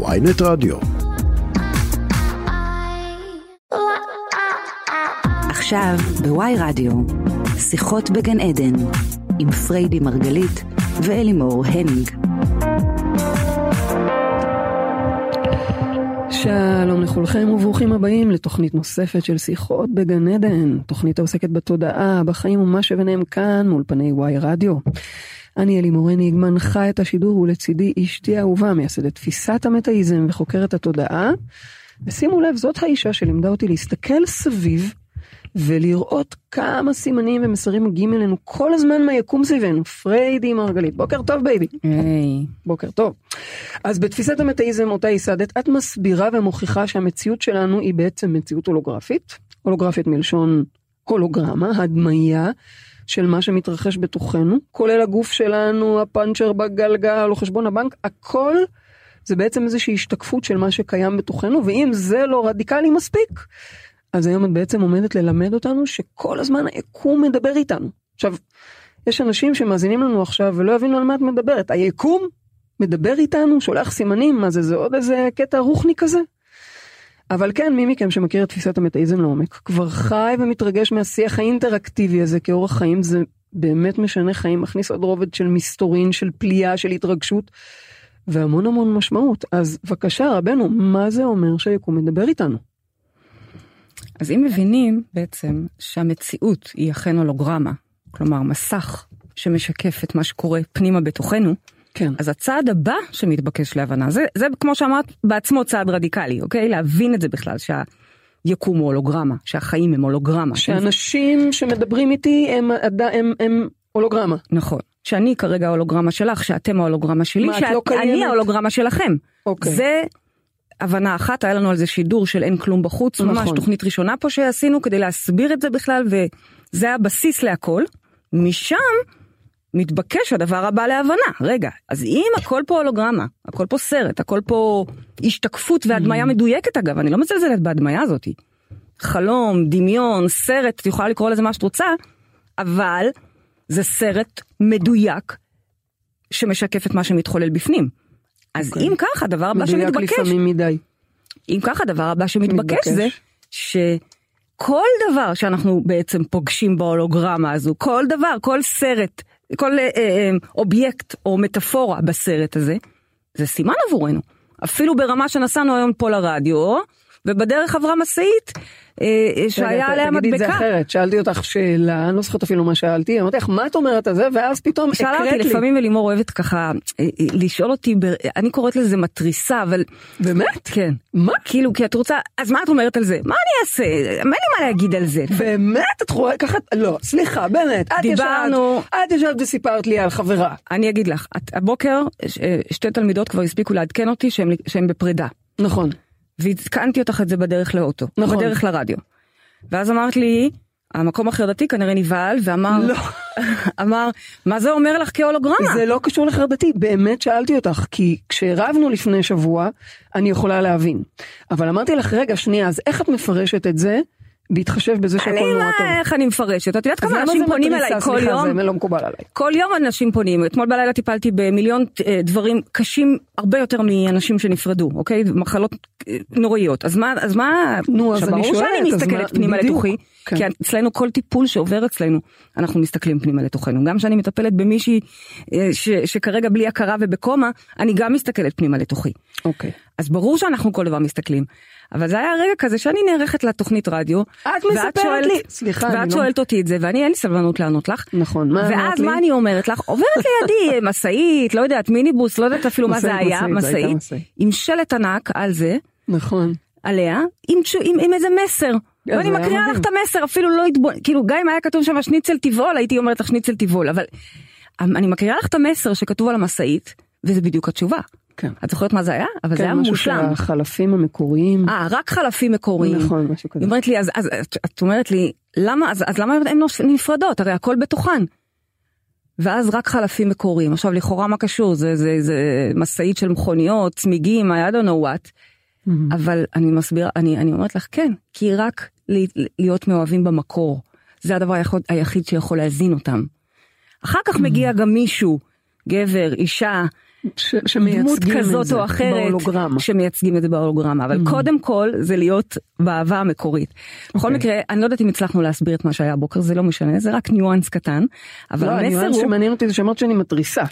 וואי רדיו. עכשיו בוואי רדיו, שיחות בגן עדן, עם פריידי מרגלית ואלי מורניג. שלום לכולכם וברוכים הבאים לתוכנית נוספת של שיחות בגן עדן, תוכנית העוסקת בתודעה, בחיים ומה שביניהם כאן מאולפני וואי רדיו. אני אלי מורניג, מנחה את השידור ולצידי אשתי האהובה, מייסדת תפיסת המטאיזם וחוקרת התודעה. ושימו לב, זאת האישה שלימדה אותי להסתכל סביב ולראות כמה סימנים ומסרים מגיעים אלינו כל הזמן מהיקום סביבנו. פריידי מרגלית, בוקר טוב baby. היי. בוקר טוב. אז בתפיסת המטאיזם אותה ייסדת, את מסבירה ומוכיחה שהמציאות שלנו היא בעצם מציאות הולוגרפית. הולוגרפית מלשון הולוגרמה, הדמיה. של מה שמתרחש בתוכנו, כולל הגוף שלנו, הפאנצ'ר בגלגל או חשבון הבנק, הכל זה בעצם איזושהי השתקפות של מה שקיים בתוכנו, ואם זה לא רדיקלי מספיק, אז היום את בעצם עומדת ללמד אותנו שכל הזמן היקום מדבר איתנו. עכשיו, יש אנשים שמאזינים לנו עכשיו ולא יבינו על מה את מדברת. היקום מדבר איתנו, שולח סימנים, מה זה, זה עוד איזה קטע רוחני כזה? אבל כן, מי מכם שמכיר את תפיסת המטאיזם לעומק, כבר חי ומתרגש מהשיח האינטראקטיבי הזה כאורח חיים, זה באמת משנה חיים, מכניס עוד רובד של מסתורין, של פליאה, של התרגשות, והמון המון משמעות. אז בבקשה, רבנו, מה זה אומר שהיקום מדבר איתנו? אז אם מבינים בעצם שהמציאות היא אכן הולוגרמה, כלומר מסך שמשקף את מה שקורה פנימה בתוכנו, כן. אז הצעד הבא שמתבקש להבנה, זה, זה כמו שאמרת בעצמו צעד רדיקלי, אוקיי? להבין את זה בכלל, שהיקום הוא הולוגרמה, שהחיים הם הולוגרמה. שאנשים שמדברים איתי הם, הם, הם, הולוגרמה. נכון. שאני כרגע ההולוגרמה שלך, שאתם ההולוגרמה שלי, מה, את לא קיימת? ההולוגרמה שלכם. אוקיי. זה הבנה אחת, היה לנו על זה שידור של אין כלום בחוץ, נכון. ממש תוכנית ראשונה פה שעשינו כדי להסביר את זה בכלל, וזה הבסיס להכל. משם מתבקש הדבר הבא להבנה. רגע, אז אם הכל פה הולוגרמה, הכל פה סרט, הכל פה השתקפות והדמיה מדויקת אגב, אני לא מזלזלת בהדמיה הזאת. חלום, דמיון, סרט, את יכולה לקרוא לזה מה שאת רוצה, אבל זה סרט מדויק שמשקף את מה שמתחולל בפנים. אז אוקיי. אם ככה, הדבר הבא מדויק שמתבקש, לפעמים מדי. אם ככה, הדבר הבא שמתבקש מתבקש. זה שכל דבר שאנחנו בעצם פוגשים בהולוגרמה הזו, כל דבר, כל סרט, כל אה, אה, אובייקט או מטאפורה בסרט הזה, זה סימן עבורנו. אפילו ברמה שנסענו היום פה לרדיו, ובדרך עברה משאית אה, אה, שהיה עליה תגידי את זה מדבקה. אחרת, שאלתי אותך שאלה, אני לא זוכרת אפילו מה שאלתי, אמרתי לך מה את אומרת על זה, ואז פתאום שאלה אותי, הקראת לי. לפעמים אלימור אוהבת ככה אה, לשאול אותי, אני קוראת לזה מתריסה, אבל באמת? כן. מה? כאילו, כי את רוצה, אז מה את אומרת על זה? מה אני אעשה? אין לי מה להגיד על זה. באמת? את רואה ככה? לא, סליחה, באמת. דיברנו- את ישבת וסיפרת לי על חברה. אני אגיד לך, הבוקר שתי תלמידות כבר הספיקו לעדכן אותי שהן בפרידה. נכון. ועדכנתי אותך את זה בדרך לאוטו, נכון. בדרך לרדיו. ואז אמרת לי, המקום החרדתי כנראה נבהל, ואמר, לא. אמר, מה זה אומר לך כהולוגרמה? זה לא קשור לחרדתי, באמת שאלתי אותך, כי כשרבנו לפני שבוע, אני יכולה להבין. אבל אמרתי לך, רגע, שנייה, אז איך את מפרשת את זה, בהתחשב בזה שהכל אני, נורא מה, טוב? איך אני מפרשת? את יודעת כמה אנשים פונים? אליי כל סליחה, יום? זה לא מקובל עליי. כל יום אנשים פונים, אתמול בלילה טיפלתי במיליון אה, דברים קשים הרבה יותר מאנשים שנפרדו, אוקיי? מחלות אה, נוראיות. אז מה, אז מה, נו, אז אני שואלת, שאני מסתכלת מה- פנימה. לתוכי, כן. כי אצלנו כל טיפול שעובר אצלנו, אנחנו מסתכלים פנימה לתוכנו. גם כשאני מטפלת במישהי אה, שכרגע בלי הכרה ובקומה, אני גם מסתכלת פנימה לתוכי. אוקיי. אז ברור שאנחנו כל דבר מסתכלים. אבל זה היה רגע כזה שאני נערכת לתוכנית רדיו. את מספרת שואלת- לי. סליחה, ואת לא- שואלת אותי את זה, ואני אין לי סבלנות לענות לך. נכון, מה אמרת ואז לי? מה אני אומרת לך? עוברת לידי משאית, לא יודעת, מיניבוס, לא יודעת אפילו מה זה היה, משאית. עם שלט ענק על זה, נכון. עליה, עם עם עם איזה מסר. ואני זה היה מקריאה. לך את המסר, אפילו לא התבונן, כאילו גם אם היה כתוב שם שניצל טבעול, הייתי אומרת לך שניצל טבעול, אבל אני מקריאה לך את המסר שכתוב על המשאית, וזה בדיוק התשובה. כן. את זוכרת מה זה היה? אבל זה כן, היה משהו מושלם. של החלפים המקוריים. אה, רק חלפים מקוריים. נכון, משהו כזה. היא אומרת לי, אז, אז את- את אומרת לי, למה, אז, אז למה הן נפרדות? הרי הכל בתוכן. ואז רק חלפים מקוריים. עכשיו, לכאורה מה קשור? זה, זה, זה משאית של מכוניות, צמיגים, I don't know what. מהמם. אבל אני מסבירה, אני, אני אומרת לך, כן, כי רק להיות מאוהבים במקור. זה הדבר היחוד, היחיד שיכול להזין אותם. אחר כך מגיע גם מישהו, גבר, אישה, ש- דמות את כזאת או אחרת בהולוגרמה. שמייצגים את זה בהולוגרמה אבל Mm. קודם כל זה להיות באהבה המקורית. בכל אוקיי. מקרה אני לא יודעת אם הצלחנו להסביר את מה שהיה הבוקר זה לא משנה זה רק ניואנס קטן אבל לא, המסר הוא שמעניין אותי זה שאמרת שאני מתריסה.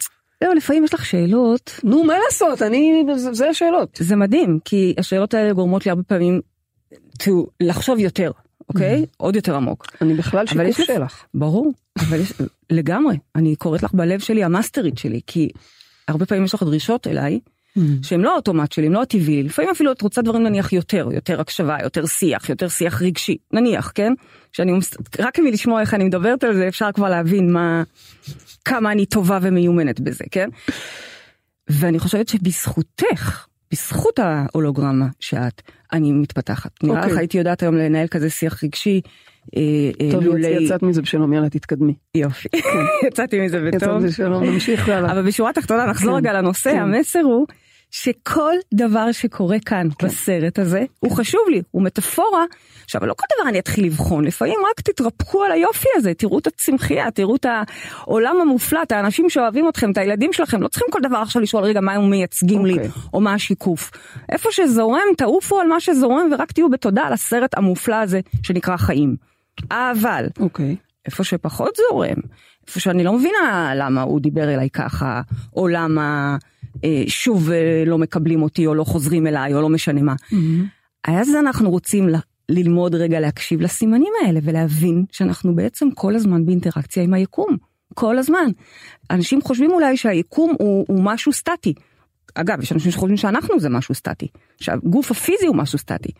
לא, לפעמים יש לך שאלות נו, מה לעשות? אני, זה- זה השאלות. זה מדהים כי השאלות האלה גורמות לי הרבה פעמים to לחשוב יותר אוקיי עוד יותר עמוק אני בכלל שיקוף שלך. ברור אבל יש לגמרי אני קוראת לך בלב שלי המאסטרית שלי כי הרבה פעמים יש לך דרישות אליי שהם לא האוטומט שלי, הם לא הטבעי, לפעמים אפילו את רוצה דברים נניח יותר, יותר הקשבה, יותר שיח, יותר שיח רגשי, נניח, כן? שאני, רק מלשמוע איך אני מדברת על זה אפשר כבר להבין מה, כמה אני טובה ומיומנת בזה, כן? ואני חושבת שבזכותך, בזכות ההולוגרמה שאת, אני מתפתחת. נראה אוקיי. לך הייתי יודעת היום לנהל כזה שיח רגשי, טוב, לולי... יצאת מזה בשלום, יאללה, תתקדמי. יופי, יצאתי מזה יצאת בטוב. מזה בשלום, נמשיך הלאה. אבל בשורה התחתונה נחזור כן, רגע לנושא, כן. המסר הוא שכל דבר שקורה כאן כן. בסרט הזה הוא חשוב לי, הוא מטאפורה. עכשיו לא כל דבר אני אתחיל לבחון, לפעמים רק תתרפקו על היופי הזה, תראו את הצמחייה, תראו את העולם המופלא, את האנשים שאוהבים אתכם, את הילדים שלכם, לא צריכים כל דבר עכשיו לשאול רגע מה הם מייצגים לי אוקיי. או מה השיקוף. איפה שזורם תעופו על מה שזורם ורק תהיו בתודה על הסרט המופלא הזה שנקרא חיים. אבל אוקיי. איפה שפחות זורם, איפה שאני לא מבינה למה הוא דיבר אליי ככה, או למה אה, שוב אה, לא מקבלים אותי, או לא חוזרים אליי, או לא משנה מה. אז אנחנו רוצים ל- ללמוד רגע להקשיב לסימנים האלה ולהבין שאנחנו בעצם כל הזמן באינטראקציה עם היקום. כל הזמן. אנשים חושבים אולי שהיקום הוא, הוא משהו סטטי. אגב, יש אנשים שחושבים שאנחנו זה משהו סטטי. שהגוף הפיזי הוא משהו סטטי.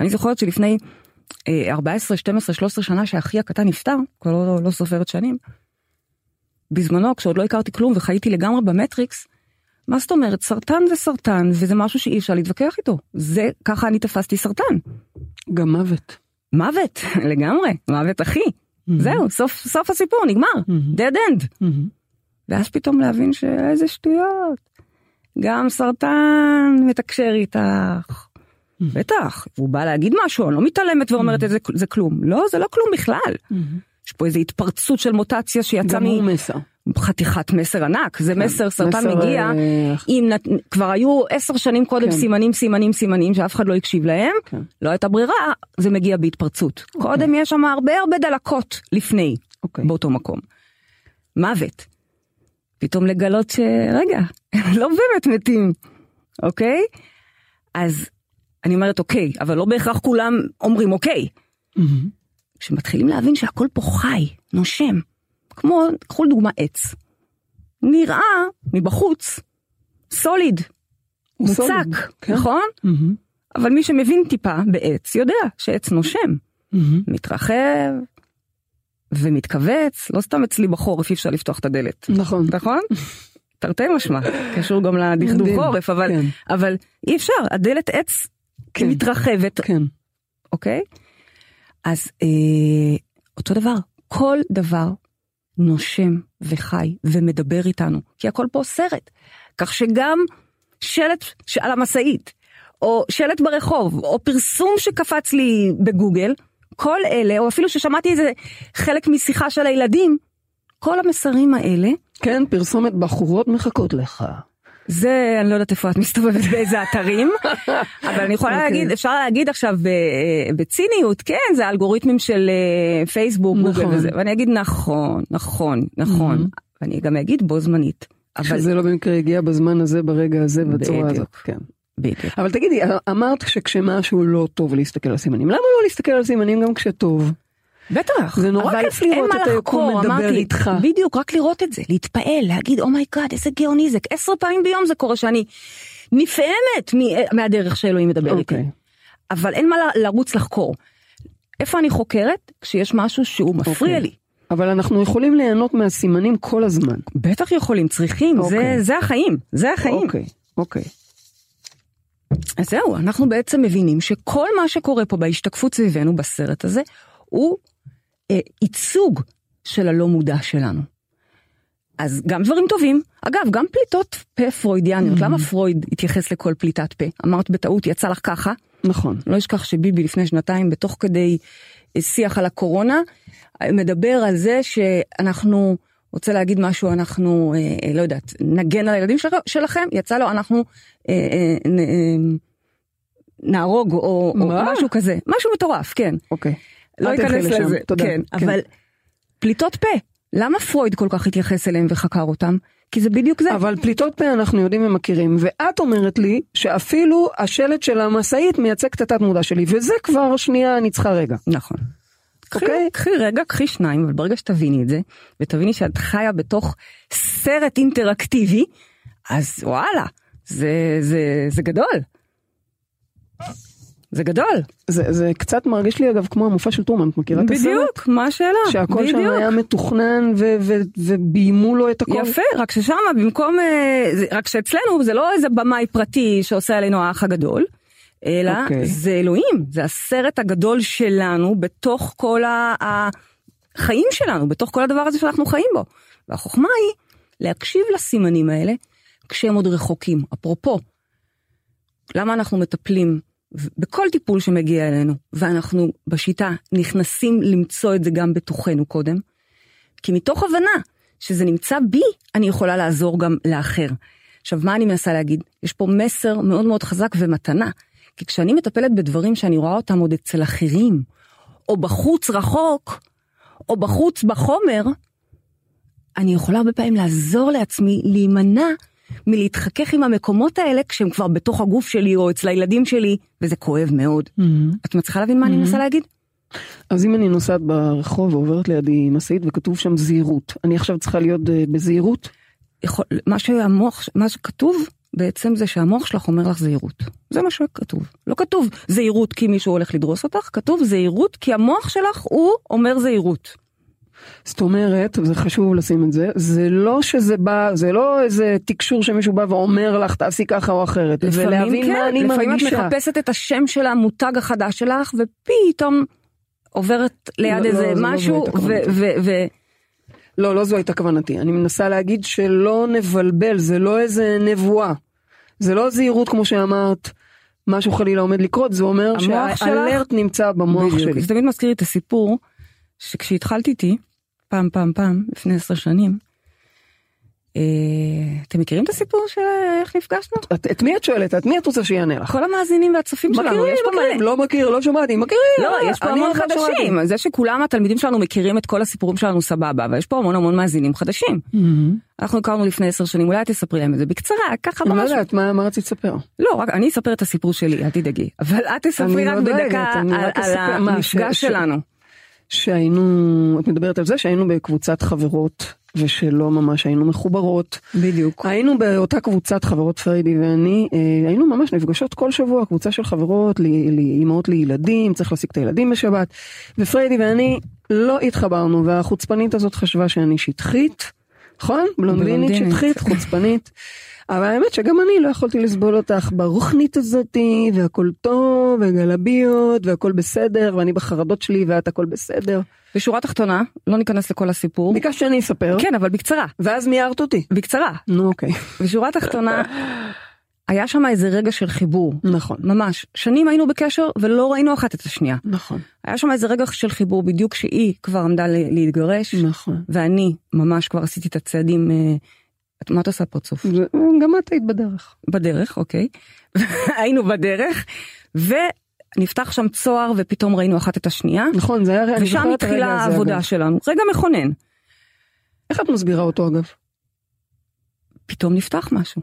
אני זוכרת שלפני 14, 12, 13 שנה שאחי הקטן נפטר, כבר לא, לא סופרת שנים. בזמנו, כשעוד לא הכרתי כלום וחייתי לגמרי במטריקס, מה זאת אומרת, סרטן זה סרטן, וזה משהו שאי אפשר להתווכח איתו. זה, ככה אני תפסתי סרטן. גם מוות. מוות, לגמרי, מוות אחי. זהו, סוף, סוף הסיפור, נגמר. dead end. ואז פתאום להבין שאיזה שטויות. גם סרטן מתקשר איתך. בטח, הוא בא להגיד משהו, אני לא מתעלמת ואומרת את זה, זה כלום. לא, זה לא כלום בכלל. יש פה איזו התפרצות של מוטציה שיצא גם הוא מסר. מחתיכת מסר ענק, זה מסר, סרטן מסר, מגיע, אה, אם נת... כבר היו עשר שנים קודם כן. סימנים, סימנים, סימנים, שאף אחד לא הקשיב להם, כן. לא הייתה ברירה, זה מגיע בהתפרצות. קודם יש שם הרבה הרבה דלקות לפני, אוקיי. באותו מקום. מוות. פתאום לגלות שרגע, הם לא באמת מתים, אוקיי? אז אני אומרת אוקיי, אבל לא בהכרח כולם אומרים אוקיי. מהמם. כשמתחילים להבין שהכל פה חי, נושם, כמו, קחו לדוגמה עץ. נראה מבחוץ סוליד, מוצק, סוליד, כן. נכון? מהמם. אבל מי שמבין טיפה בעץ יודע שעץ נושם, מהמם. מתרחב ומתכווץ, לא סתם אצלי בחורף אי אפשר לפתוח את הדלת, נכון. נכון? תרתי משמע, קשור גם לדכדוך חורף, אבל, כן. אבל אי אפשר, הדלת עץ כן. היא מתרחבת, כן. אוקיי? אז אה, אותו דבר, כל דבר נושם וחי ומדבר איתנו, כי הכל פה סרט. כך שגם שלט על המשאית, או שלט ברחוב, או פרסום שקפץ לי בגוגל, כל אלה, או אפילו ששמעתי איזה חלק משיחה של הילדים, כל המסרים האלה, כן, פרסומת בחורות מחכות לך. זה אני לא יודעת איפה את מסתובבת באיזה אתרים אבל אני יכולה אוקיי. להגיד אפשר להגיד עכשיו ב- בציניות כן זה האלגוריתמים של אה, פייסבוק נכון. גוגל וזה ואני אגיד נכון נכון נכון Mhm. ואני גם אגיד בו זמנית אבל שזה לא במקרה הגיע בזמן הזה, ברגע הזה, בצורה בדיוק. הזאת. כן. בדיוק אבל תגידי, אמרת שכשמשהו לא טוב להסתכל על סימנים, למה לא להסתכל על סימנים גם כשטוב? בטח זה נורא כיף לראות את היקום מדבר אמרתי, איתך. בדיוק רק לראות את זה להתפעל להגיד oh my god איזה גאוני זה עשר פעמים ביום זה קורה שאני נפעמת מהדרך שאלוהים מדבר איתי. אוקיי. אבל אין מה לרוץ לחקור. איפה אני חוקרת? כשיש משהו שהוא מפריע אוקיי. לי. אבל אנחנו יכולים ליהנות מהסימנים כל הזמן. בטח יכולים, צריכים, זה, אוקיי. זה החיים, זה החיים. אוקיי, אוקיי. אז זהו, אנחנו בעצם מבינים שכל מה שקורה פה בהשתקפות סביבנו בסרט הזה, הוא ייצוג של הלא מודע שלנו. אז גם דברים טובים, אגב, גם פליטות פה פרוידיאניות, Mhm. למה פרויד התייחס לכל פליטת פה? אמרת בטעות, יצא לך ככה, נכון. לא אשכח שביבי לפני שנתיים בתוך כדי שיח על הקורונה מדבר על זה שאנחנו רוצה להגיד משהו, אנחנו, אה, לא יודעת, נגן על הילדים של, שלכם, יצא לו, אנחנו אה, אה, אה, נהרוג או, או? משהו כזה, משהו מטורף, כן. אוקיי. לא אכנס לזה, תודה. כן, כן. אבל פליטות פה, למה פרויד כל כך התייחס אליהם וחקר אותם? כי זה בדיוק זה. אבל פליטות פה אנחנו יודעים ומכירים, ואת אומרת לי שאפילו השלט של המשאית מייצג את התת מודע שלי, וזה כבר שנייה אני צריכה רגע. נכון. קחי, אוקיי. קחי רגע, קחי שניים, אבל ברגע שתביני את זה, ותביני שאת חיה בתוך סרט אינטראקטיבי, אז וואלה, זה, זה, זה גדול. זה גדול. זה, זה קצת מרגיש לי אגב כמו המופע של טרומן, את מכירה את הסרט? בדיוק, מה השאלה? שהכל שם בדיוק. היה מתוכנן וביימו לו את הכל. יפה, רק ששם במקום, אה, רק שאצלנו זה לא איזה במאי פרטי שעושה עלינו האח הגדול, אלא אוקיי. זה אלוהים, זה הסרט הגדול שלנו בתוך כל החיים שלנו, בתוך כל הדבר הזה שאנחנו חיים בו. והחוכמה היא להקשיב לסימנים האלה כשהם עוד רחוקים. אפרופו, למה אנחנו מטפלים בכל טיפול שמגיע אלינו, ואנחנו בשיטה נכנסים למצוא את זה גם בתוכנו קודם? כי מתוך הבנה שזה נמצא בי, אני יכולה לעזור גם לאחר. עכשיו, מה אני מנסה להגיד? יש פה מסר מאוד מאוד חזק ומתנה. כי כשאני מטפלת בדברים שאני רואה אותם עוד אצל אחרים, או בחוץ רחוק, או בחוץ בחומר, אני יכולה הרבה פעמים לעזור לעצמי להימנע מלהתחכך עם המקומות האלה כשהם כבר בתוך הגוף שלי או אצל הילדים שלי, וזה כואב מאוד. Mhm. את מצליחה להבין מה אני מנסה להגיד? אז אם אני נוסעת ברחוב ועוברת לידי משאית וכתוב שם זהירות, אני עכשיו צריכה להיות אה, בזהירות? יכול, מה שהמוח, מה שכתוב בעצם זה שהמוח שלך אומר לך זהירות. זה מה שכתוב. לא כתוב זהירות כי מישהו הולך לדרוס אותך, כתוב זהירות כי המוח שלך הוא אומר זהירות. זאת אומרת, זה חשוב לשים את זה, זה לא שזה בא, זה לא איזה תקשור שמישהו בא ואומר לך תעשי ככה או אחרת, זה לפעמים להבין כן, מה אני לפעמים את מרגישה. מחפשת את השם של המותג החדש שלך ופתאום עוברת ליד לא, איזה לא, לא משהו הייתה ו... ו, ו לא, לא זו הייתה כוונתי, אני מנסה להגיד שלא נבלבל, זה לא איזה נבואה. זה לא זהירות כמו שאמרת, משהו חלילה עומד לקרות, זה אומר שהאלרט נמצא במוח בדיוק. שלי. זה תמיד מזכיר לי את הסיפור שכשהתחלתי איתי, פעם פעם פעם, לפני עשר שנים, אה, אתם מכירים את הסיפור של איך נפגשנו? את, את מי את שואלת? את מי את רוצה שיענה לך? כל המאזינים והצופים שלנו, מכירים, יש פה. מכירים, לא מכיר, לא שמעתי, מכירים. לא, יש פה המון לא חדשים, שמעתי. זה שכולם התלמידים שלנו מכירים את כל הסיפורים שלנו סבבה, אבל יש פה המון המון מאזינים חדשים. אנחנו הכרנו לפני עשר שנים, אולי תספרי להם את זה בקצרה, ככה אני לא ממש. יודעת מה מה רצית לספר. לא, רק אני אספר את הסיפור שלי, אל תדאגי. אבל את תספרי רק לא בדקה על על המפגש שלנו. שהיינו, את מדברת על זה שהיינו בקבוצת חברות ושלא ממש היינו מחוברות. בדיוק. היינו באותה קבוצת חברות פריידי ואני, אה, היינו ממש נפגשות כל שבוע, קבוצה של חברות, אימהות לילדים, צריך להשיג את הילדים בשבת, ופריידי ואני לא התחברנו, והחוצפנית הזאת חשבה שאני שטחית, נכון? בלונדינית בלונדינית. שטחית, חוצפנית. אבל האמת שגם אני לא יכולתי לסבול אותך ברוחנית הזאתי, והכל טוב, וגלביות, והכל בסדר, ואני בחרדות שלי, ואת הכל בסדר. בשורה תחתונה, לא ניכנס לכל הסיפור. ביקשת שאני אספר, כן, אבל בקצרה, ואז מיהרת אותי. בקצרה. נו אוקיי, בשורה תחתונה, היה שם איזה רגע של חיבור. נכון, ממש. שנים היינו בקשר ולא ראינו אחת את השנייה. נכון, היה שם איזה רגע של חיבור בדיוק כשהיא כבר עמדה להתגרש, נכון. ואני ממש כבר עשיתי את הצעדים, אה, את- מה את עושה פרצוף? זה- גם את היית בדרך. בדרך, אוקיי. היינו בדרך, ונפתח שם צוהר ופתאום ראינו אחת את השנייה, נכון, זה היה, אני ושם התחילה העבודה אגב. שלנו. רגע מכונן. איך את מסבירה אותו אגב? פתאום נפתח משהו.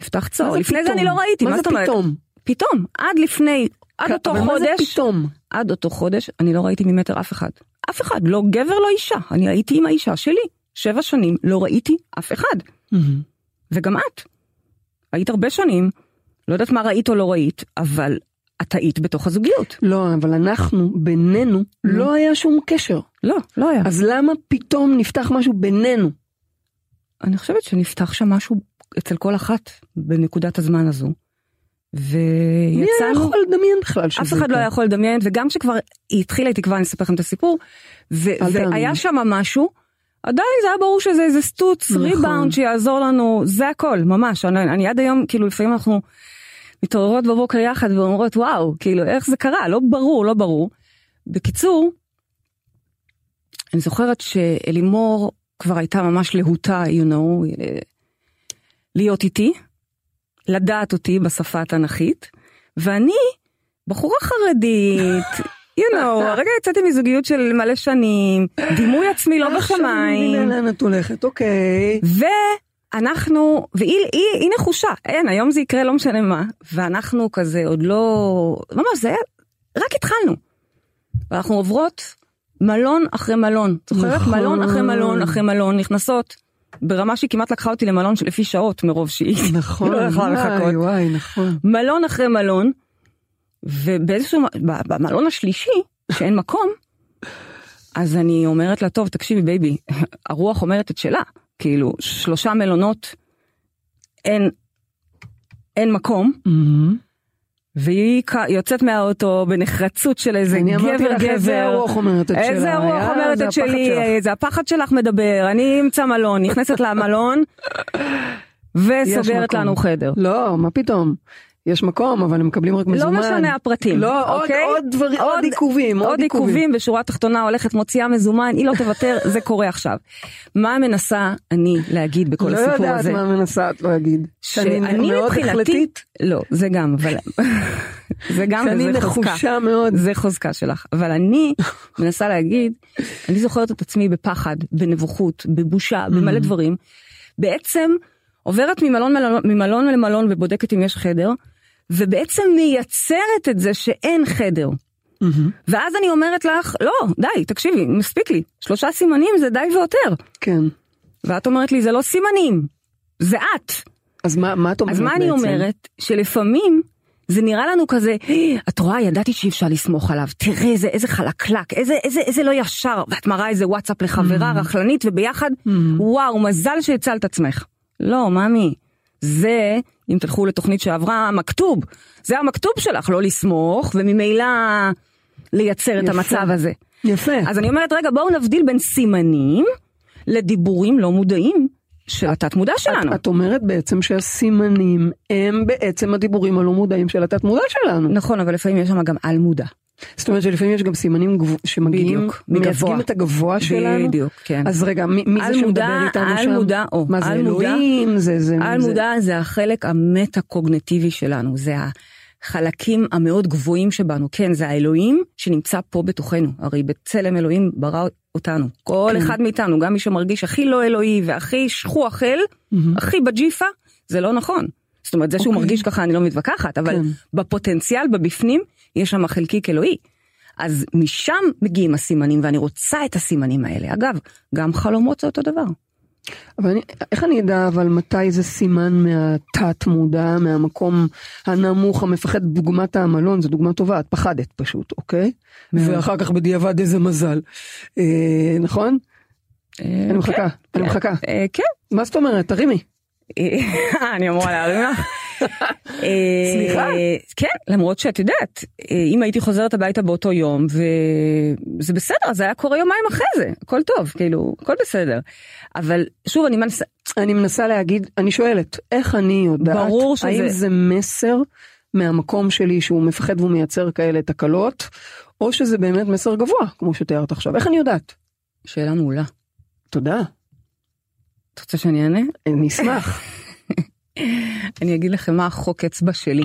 נפתח צוהר. לפני זה פתאום? אני לא ראיתי, מה מה זה זאת אומרת? פתאום? פתאום, עד לפני, עד כ- אותו אבל מה זה חודש, פתאום? עד אותו חודש, אני לא ראיתי ממטר אף אחד. אף אחד, לא גבר, לא אישה. אני הייתי עם האישה שלי. שבע שנים לא ראיתי אף אחד. וגם את. היית הרבה שנים, לא יודעת מה ראית או לא ראית, אבל את היית בתוך הזוגיות. לא, אבל אנחנו, בינינו, לא היה שום קשר. לא, לא היה. אז למה פתאום נפתח משהו בינינו? אני חושבת שנפתח שם משהו אצל כל אחת בנקודת הזמן הזו. מי היה ויצאנו, יכול לדמיין בכלל שזה אף אחד לא? היה יכול לדמיין, וגם כשכבר היא התחילה איתי כבר, אני אספר לכם את הסיפור. והיה שם משהו, עדיין זה היה ברור שזה איזה סטוץ, נכון. ריבאונד שיעזור לנו, זה הכל, ממש. אני, אני עד היום, כאילו לפעמים אנחנו מתעוררות בבוקר יחד ואומרות, וואו, כאילו איך זה קרה, לא ברור, לא ברור. בקיצור, אני זוכרת שאלימור כבר הייתה ממש להוטה, you know, להיות איתי, לדעת אותי בשפה התנ"כית, ואני בחורה חרדית, you know, הרגע יצאתי מזוגיות של מלא שנים, דימוי עצמי לא אני בשמיים. לאן את הולכת, אוקיי. ואנחנו, והיא היא, היא נחושה, אין, היום זה יקרה לא משנה מה, ואנחנו כזה עוד לא, ממש זה היה, רק התחלנו. ואנחנו עוברות מלון אחרי מלון, זוכרת? נכון. מלון אחרי מלון אחרי מלון, נכנסות, ברמה שהיא כמעט לקחה אותי למלון שלפי שעות מרוב שהיא נכון, לא יכלה לחכות. וואי, נכון. מלון אחרי מלון, ובאיזשהו, במלון השלישי, שאין מקום, אז אני אומרת לה, טוב, תקשיבי baby, הרוח אומרת את שלה, כאילו, שלושה מלונות, אין, אין מקום, מהמם. והיא יוצאת מהאוטו בנחרצות של איזה אני אמרתי גבר לך איזה גבר. הרוח אומרת את שלה. איזה הרוח אומרת את שלי. זה הפחד שלך מדבר, אני אמצא מלון, נכנסת למלון, וסוגרת. לנו חדר. לא, מה פתאום. יש מקום, אבל הם מקבלים רק מזומן. לא משנה הפרטים, לא, עוד- אוקיי? עוד דברים, עוד עיכובים, עוד עיכובים בשורה התחתונה הולכת מוציאה מזומן, היא לא תוותר, זה קורה עכשיו. מה מנסה אני להגיד בכל לא הסיפור יודעת הזה? מה מנסה את להגיד. שאני שאני מאוד החלטית, לא, זה גם, אבל, זה גם, שאני וזה חוזקה. נחושה מאוד. זה חוזקה שלך, אבל אני מנסה להגיד, אני זוכרת את עצמי בפחד, בנבוכות, בבושה, במלא דברים. בעצם עוברת ממלון, מלון, ממלון למלון ובודקת אם יש חדר, ובעצם מייצרת את זה שאין חדר. מהמם. ואז אני אומרת לך, לא, די, תקשיבי, מספיק לי, שלושה סימנים זה די ויותר. כן. ואת אומרת לי, זה לא סימנים, זה את. אז מה מה את אומרת אז מה אני בעצם? אומרת? שלפעמים זה נראה לנו כזה, "אה, את רואה, ידעתי שאי אפשר לסמוך עליו, תראה איזה, איזה חלקלק, איזה, איזה, איזה לא ישר, ואת מראה איזה וואטסאפ לחברה רכלנית, וביחד, וואו, מזל שהצלת עצמך. לא, ממי, זה, אם תלכו לתוכנית שעברה, מכתוב, זה המכתוב שלך, לא לסמוך, וממילא לייצר את יפה. המצב הזה. יפה. אז אני אומרת, רגע, בואו נבדיל בין סימנים לדיבורים לא מודעים של התת מודע שלנו. את, את אומרת בעצם שהסימנים הם בעצם הדיבורים הלא מודעים של התת מודע שלנו. נכון, אבל לפעמים יש שם גם על מודע. זאת אומרת שלפעמים יש גם סימנים גבוה, שמגיעים, בדיוק. מייצגים את הגבוה שלנו. בדיוק, כן. אז רגע, מי, מי זה על שמדבר מודע, איתנו על שם? מודע, או, מה זה על מודע. אלוהים? זה, זה, על זה... מודע זה החלק המטה-קוגנטיבי שלנו, זה החלקים המאוד גבוהים שבנו, כן, זה האלוהים שנמצא פה בתוכנו, הרי בצלם אלוהים ברא אותנו, כל כן. אחד מאיתנו, גם מי שמרגיש הכי לא אלוהי והכי שכוח אל, מהמם. הכי בג'יפה, זה לא נכון. זאת אומרת, זה שהוא אוקיי. מרגיש ככה אני לא מתווכחת, אבל כן. בפוטנציאל, בבפנים, יש שם חלקיק אלוהי. אז משם מגיעים הסימנים, ואני רוצה את הסימנים האלה. אגב, גם חלומות זה אותו דבר. אבל אני, איך אני אדע אבל מתי זה סימן מהתת מודע, מהמקום הנמוך המפחד, דוגמת המלון, זו דוגמה טובה, את פחדת פשוט, אוקיי? מאוד. ואחר כך בדיעבד איזה מזל. אה, נכון? אני מחכה, אני מחכה. אה, כן. מה זאת אומרת? תרימי. אה, אני אמורה להרים לך? אה, סליחה? כן, למרות שאת יודעת, אה, אם הייתי חוזרת הביתה באותו יום, וזה בסדר, זה היה קורה יומיים אחרי זה, הכל טוב, כאילו, הכל בסדר. אבל שוב, אני מנסה, אני מנסה להגיד, אני שואלת, איך אני יודעת, ברור שזה- האם זה מסר מהמקום שלי שהוא מפחד והוא מייצר כאלה תקלות, או שזה באמת מסר גבוה, כמו שתיארת עכשיו, איך אני יודעת? שאלה מעולה. תודה, את רוצה שאני אענה? אני אשמח. אני אגיד לכם מה החוק אצבע שלי.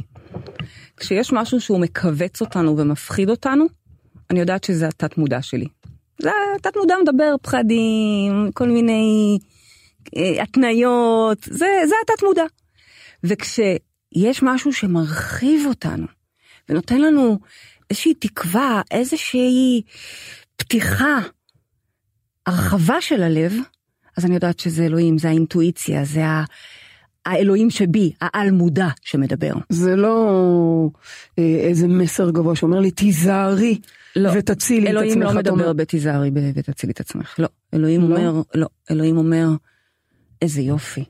כשיש משהו שהוא מכווץ אותנו ומפחיד אותנו, אני יודעת שזה התת מודע שלי. זה התת מודע מדבר פחדים, כל מיני אה, התניות, זה, זה התת מודע. וכשיש משהו שמרחיב אותנו ונותן לנו איזושהי תקווה, איזושהי פתיחה, הרחבה של הלב, אז אני יודעת שזה אלוהים, זה האינטואיציה, זה ה... האלוהים שבי, העל מודע שמדבר. זה לא אה, איזה מסר גבוה שאומר לי תיזהרי לא, ותצילי את אלוהים עצמך. לא אתה אומר, מדבר בתיזהרי ותצילי את עצמך, לא. אלוהים לא? אומר, לא, אלוהים אומר, איזה יופי,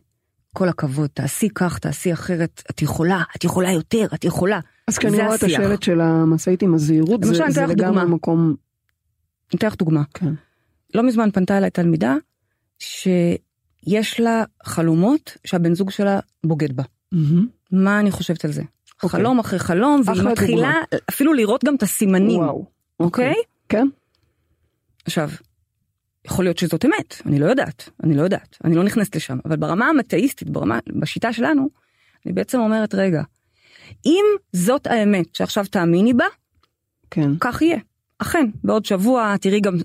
כל הכבוד, תעשי כך, תעשי אחרת, את יכולה, את יכולה יותר, את יכולה. אז כשאני רואה את. השלט של המשאית עם הזהירות, זה, זה לגמרי. מקום, אני אתן לך דוגמה. כן. לא מזמן פנתה אליי תלמידה, שיש לה חלומות שהבן זוג שלה בוגד בה. מהמם. מה אני חושבת על זה? אוקיי. חלום אחרי חלום, והיא מתחילה אפילו לראות גם את הסימנים, וואו. אוקיי? כן? עכשיו, יכול להיות שזאת אמת, אני לא יודעת, אני לא יודעת, אני לא נכנסת לשם, אבל ברמה המתאיסטית, ברמה, בשיטה שלנו, אני בעצם אומרת, רגע, אם זאת האמת שעכשיו תאמיני בה, כן. כך יהיה. אכן, בעוד שבוע תראי גם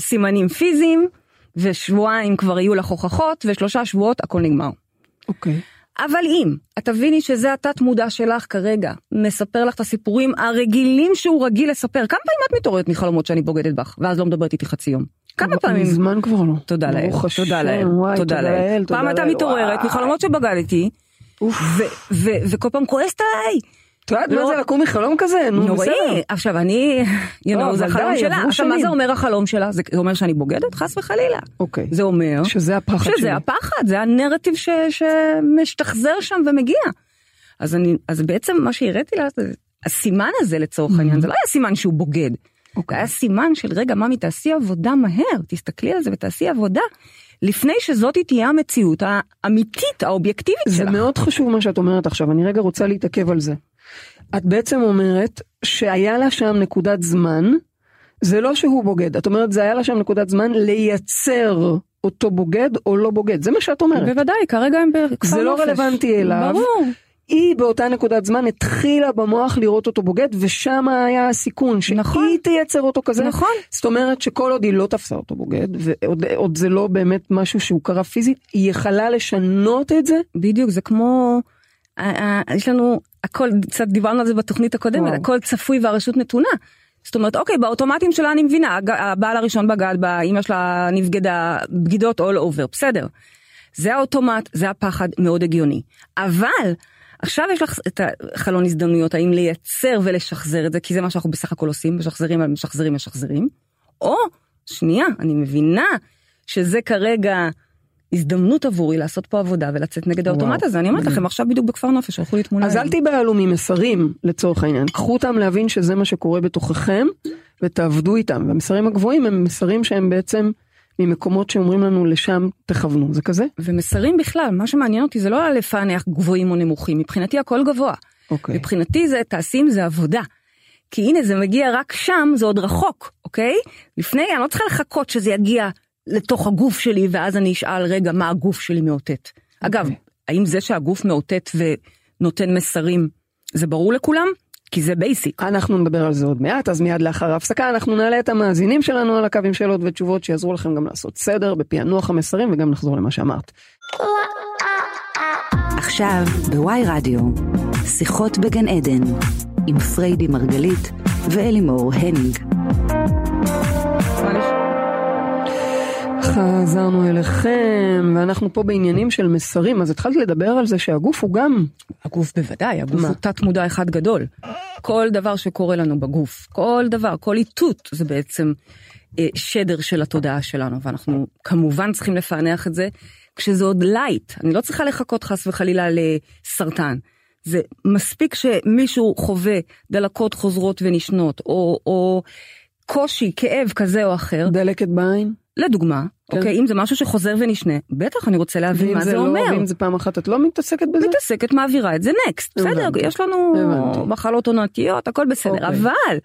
סימנים פיזיים, ושבועיים כבר יהיו לך הוכחות, ושלושה שבועות הכל נגמר. אוקיי. אבל אם את תביני שזה התת מודע שלך כרגע, מספר לך את הסיפורים הרגילים שהוא רגיל לספר, כמה פעמים את מתעוררת מחלומות שאני בוגדת בך, ואז לא מדברת איתי חצי יום? כמה פעמים? מזמן כבר לא. תודה לאל, תודה לאל, תודה לאל. פעם אתה מתעוררת. מחלומות שבגדתי, וכל פעם כועסת עליי. את יודעת מה לא- זה לקום מחלום כזה? נו, נוראי. עכשיו אני, you לא, know, זה אבל החלום שלה. עכשיו מה. זה אומר החלום שלה? זה זה אומר שאני בוגדת? חס וחלילה. אוקיי. זה אומר שזה הפחד שלי. שזה הפחד, זה הנרטיב ש- שמשתחזר שם ומגיע. אז אני, אז בעצם מה שהראיתי לה, זה- הסימן הזה לצורך העניין, זה לא היה סימן שהוא בוגד. זה אוקיי. היה סימן של רגע, ממי, תעשי עבודה מהר, תסתכלי על זה ותעשי עבודה, לפני שזאת תהיה המציאות האמיתית, האובייקטיבית זה שלך. מאוד חשוב מה שאת אומרת עכשיו, אני רגע רוצה להתעכב על זה. את בעצם אומרת שהיה לה שם נקודת זמן, זה לא שהוא בוגד, את אומרת זה היה לה שם נקודת זמן לייצר אותו בוגד או לא בוגד, זה מה שאת אומרת. בוודאי, כרגע הם בכפר זה לא נופש. רלוונטי אליו. ברור. היא באותה נקודת זמן התחילה במוח לראות אותו בוגד ושם היה הסיכון שהיא נכון. תייצר אותו כזה. נכון. זאת אומרת שכל עוד היא לא תפסה אותו בוגד ועוד עוד זה לא באמת משהו שהוא קרה פיזית, היא יכלה לשנות את זה. בדיוק, זה כמו, יש לנו, הכל, קצת דיברנו על זה בתוכנית הקודמת, וואו. הכל צפוי והרשות נתונה. זאת אומרת, אוקיי, באוטומטים שלה אני מבינה, הבעל הראשון בגד בה, אימא שלה נבגדה, בגידות all over, בסדר. זה האוטומט, זה הפחד, מאוד הגיוני. אבל, עכשיו יש לך את החלון הזדמנויות, האם לייצר ולשחזר את זה, כי זה מה שאנחנו בסך הכל עושים, משחזרים, משחזרים, משחזרים. או, שנייה, אני מבינה שזה כרגע הזדמנות עבורי לעשות פה עבודה ולצאת נגד האוטומט הזה. אני אומרת. לכם, עכשיו בדיוק בכפר נופש, שלחו לי תמונה. אז אל תיבהלו ממסרים לצורך העניין, קחו אותם להבין שזה מה שקורה בתוככם ותעבדו איתם. והמסרים הגבוהים הם מסרים שהם בעצם ממקומות שאומרים לנו לשם תכוונו, זה כזה? ומסרים בכלל, מה שמעניין אותי זה לא לפענח גבוהים או נמוכים, מבחינתי הכל גבוה. אוקיי. מבחינתי זה תעשי עם זה עבודה. כי הנה זה מגיע רק שם, זה עוד רחוק, אוקיי? לפני, אני לא צריכה לחכות שזה יגיע לתוך הגוף שלי, ואז אני אשאל, רגע, מה הגוף שלי מאותת? אגב, האם זה שהגוף מאותת ונותן מסרים, זה ברור לכולם? כי זה basic. אנחנו נדבר על זה עוד מעט, אז מיד לאחר ההפסקה אנחנו נעלה את המאזינים שלנו על הקו עם שאלות ותשובות שיעזרו לכם גם לעשות סדר בפענוח המסרים וגם נחזור למה שאמרת. עכשיו בוואי רדיו, שיחות בגן עדן, עם פריידי מרגלית ואלי מורניג. חזרנו אליכם ואנחנו פה בעניינים של מסרים אז התחלת לדבר על זה שהגוף הוא גם הגוף בוודאי, הגוף מה? הוא תת מודע אחד גדול. כל דבר שקורה לנו בגוף, כל דבר, כל איתות זה בעצם אה, שדר של התודעה שלנו, ואנחנו כמובן צריכים לפענח את זה כשזה עוד light, אני לא צריכה לחכות חס וחלילה לסרטן. זה מספיק שמישהו חווה דלקות חוזרות ונשנות, או, או קושי, כאב כזה או אחר, דלקת בעין. לדוגמה. אוקיי, אם זה משהו שחוזר ונשנה, בטח אני רוצה להבין מה זה זה לא, אומר. ואם זה פעם אחת את לא מתעסקת בזה? מתעסקת מעבירה את זה next בסדר הבנתי. יש לנו. מחלות עונתיות הכל בסדר אוקיי. אבל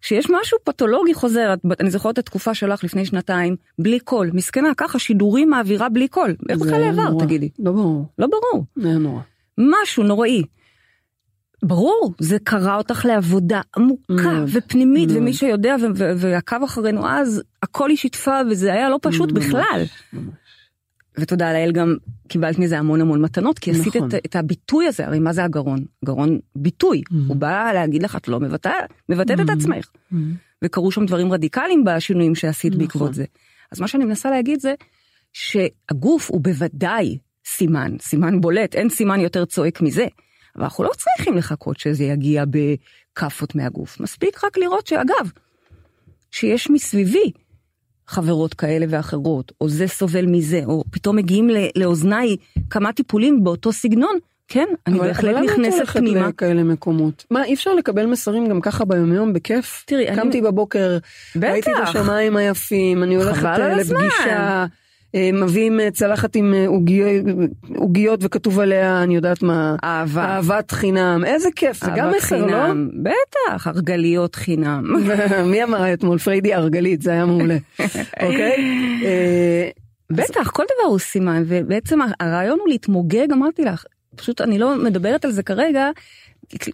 כשיש משהו פתולוגי חוזר אני זוכרת את התקופה שלך לפני שנתיים בלי קול מסכנה ככה שידורים מעבירה בלי קול איך בכלל העברת נורא. תגידי לא ברור. לא ברור זה נורא. משהו נוראי. ברור זה קרה אותך לעבודה עמוקה מאוד, ופנימית מאוד. ומי שיודע ועקב אחרינו אז הכל היא שיתפה וזה היה לא פשוט ממש, בכלל. ותודה לאל גם קיבלת מזה המון המון מתנות כי עשית נכון. את, את הביטוי הזה הרי מה זה הגרון גרון ביטוי Mhm. הוא בא להגיד לך את לא מבטא, מבטאת את Mhm. עצמך Mhm. וקרו שם דברים רדיקליים בשינויים שעשית נכון. בעקבות זה אז מה שאני מנסה להגיד זה שהגוף הוא בוודאי סימן סימן בולט אין סימן יותר צועק מזה אבל אנחנו לא צריכים לחכות שזה יגיע בכאפות מהגוף מספיק רק לראות שאגב שיש מסביבי חברות כאלה ואחרות, או זה סובל מזה, או פתאום מגיעים לאוזניי כמה טיפולים באותו סגנון, כן, אני בהחלט אבל למה את נכנסת הולכת פנימה. לכאלה מקומות? מה, אי אפשר לקבל מסרים גם ככה ביומיום בכיף? תראי, אני- קמתי בבוקר, ראיתי את בטח. השמיים היפים, אני הולכת חבל על אה, הזמן. אה, מביאים אה, צלחת עם אה, עוגי- עוגיות וכתוב עליה, אני יודעת מה, אהבה. אהבת חינם, איזה כיף, זה גם מסר, לא? בטח, הרגליות חינם. מי אמר אתמול? פריידי ארגלית, זה היה מעולה, אוקיי? בטח, כל דבר הוא סימן, ובעצם הרעיון הוא להתמוגג, אמרתי לך, פשוט אני לא מדברת על זה כרגע,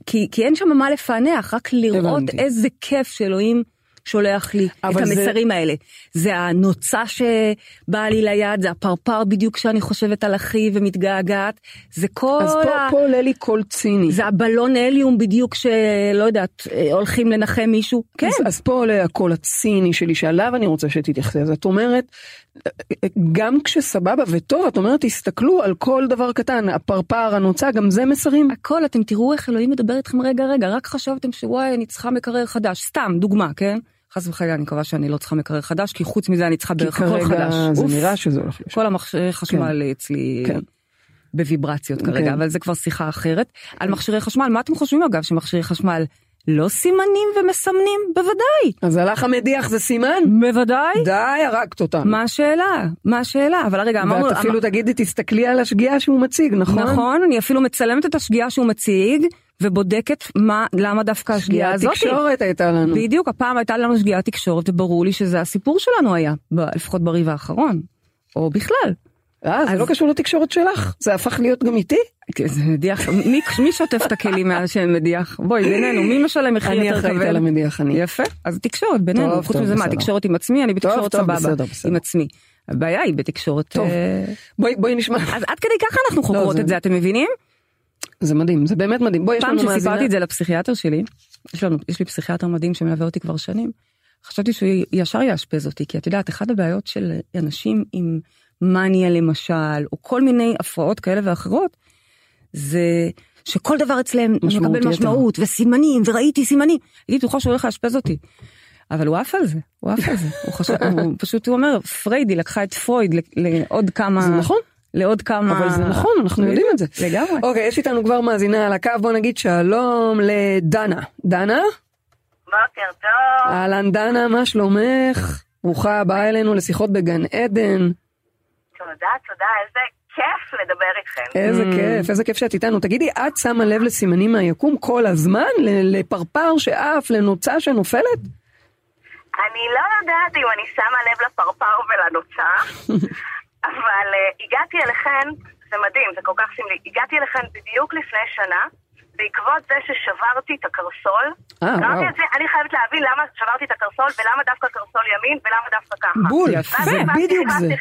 כי, כי אין שם מה לפענח, רק לראות הבנתי. איזה כיף שאלוהים שולח לי את אבל זה- המסרים האלה. זה הנוצה שבאה לי ליד, זה הפרפר בדיוק שאני חושבת על אחי ומתגעגעת, זה כל אז פה, ה... פה עולה לי קול ציני. זה הבלון הליום בדיוק שלא יודעת, אה, הולכים לנחם מישהו. כן. אז, אז פה עולה הקול הציני שלי שעליו אני רוצה שתתייחסי. אז את אומרת, גם כשסבבה וטוב, את אומרת, תסתכלו על כל דבר קטן, הפרפר, הנוצה, גם זה מסרים? הכל, אתם תראו איך אלוהים מדבר איתכם רגע רגע, רק חשבתם שוואי, אני צריכה מקרר חדש, סתם, דוגמה, כן? חס וחלילה, אני מקווה שאני לא צריכה מקרר חדש, כי חוץ מזה אני צריכה כי בערך הכל כרגע חדש. זה אוף, נראה שזה הולך לשם. כל המכשירי חשמל אצלי כן. בוויברציות כן. כרגע, אבל זה כבר שיחה אחרת. על מכשירי חשמל, מה אתם חושבים אגב, שמכשירי חשמל לא סימנים ומסמנים? בוודאי, אז הלך המדיח זה סימן? בוודאי. די, הרגת אותנו. מה השאלה? מה השאלה? אבל רגע, אמרנו... ואת אפילו תגידי, תסתכלי על השגיאה שהוא מציג, נכון? נכון, אני אפילו מצלמת את השגיאה שהוא מציג, ובודקת מה, למה דווקא השגיאה הזאת. התקשורת הייתה לנו. בדיוק, הפעם הייתה לנו שגיאת תקשורת, וברור לי שזה הסיפור שלנו היה, לפחות בריב האחרון, או בכלל. אה, זה אז- לא קשור לתקשורת שלך? זה הפך להיות גם איתי? כן, זה מדיח, מי, מי שוטף את הכלים מאז שהם מדיח? בואי, בינינו, מי משלם מחיר אני יותר אחראית כבד? על המדיח, אני. יפה, אז תקשורת בינינו, טוב, חוץ מזה מה. תקשורת עם עצמי, אני בתקשורת טוב, סבבה, בסדר, בסדר. עם עצמי. הבעיה היא בתקשורת... טוב. אה, בואי, בואי נשמע. אז עד כדי ככה אנחנו חוקרות זה- את זה, אתם מבינים? זה מדהים, זה באמת מדהים. בואי, יש פעם לנו מאזינה. שסיפרתי את זה לפסיכיאטר שלי, יש, לנו, יש לי פסיכיאטר מדהים שמלווה אותי כבר שנים, חשבתי שהוא ישר יאשפז אותי, כי את יודעת, אחת הבעיות של אנשים עם מניה למשל, או כל מיני הפרעות כאלה ואחרות, זה שכל דבר אצלם מקבל. משמעות, וסימנים, וראיתי סימנים. הייתי בטוחה שהוא הולך לאשפז אותי. אבל הוא עף על זה, הוא עף על זה. הוא, חשב, הוא פשוט, הוא אומר, פריידי לקחה את פרויד לעוד כמה... זה נכון, לעוד כמה... אבל זה נכון, אנחנו יודעים את זה. לגמרי. אוקיי, יש איתנו כבר מאזינה על הקו, בוא נגיד שלום לדנה. דנה? בוקר טוב. אהלן דנה, מה שלומך? ברוכה הבאה אלינו לשיחות בגן עדן. תודה, תודה, איזה כיף לדבר איתכם. איזה Mm. כיף, איזה כיף שאת איתנו. תגידי, את שמה לב לסימנים מהיקום כל הזמן? ל- לפרפר שעף, לנוצה שנופלת? אני לא יודעת אם אני שמה לב לפרפר ולנוצה, אבל uh, הגעתי אליכן, זה מדהים, זה כל כך סמלי, הגעתי אליכן בדיוק לפני שנה, בעקבות זה ששברתי את הקרסול. אה, אמרתי. את זה, אני חייבת להבין למה שברתי את הקרסול, ולמה דווקא קרסול ימין, ולמה דווקא ככה. בול, יפה, בדיוק זה.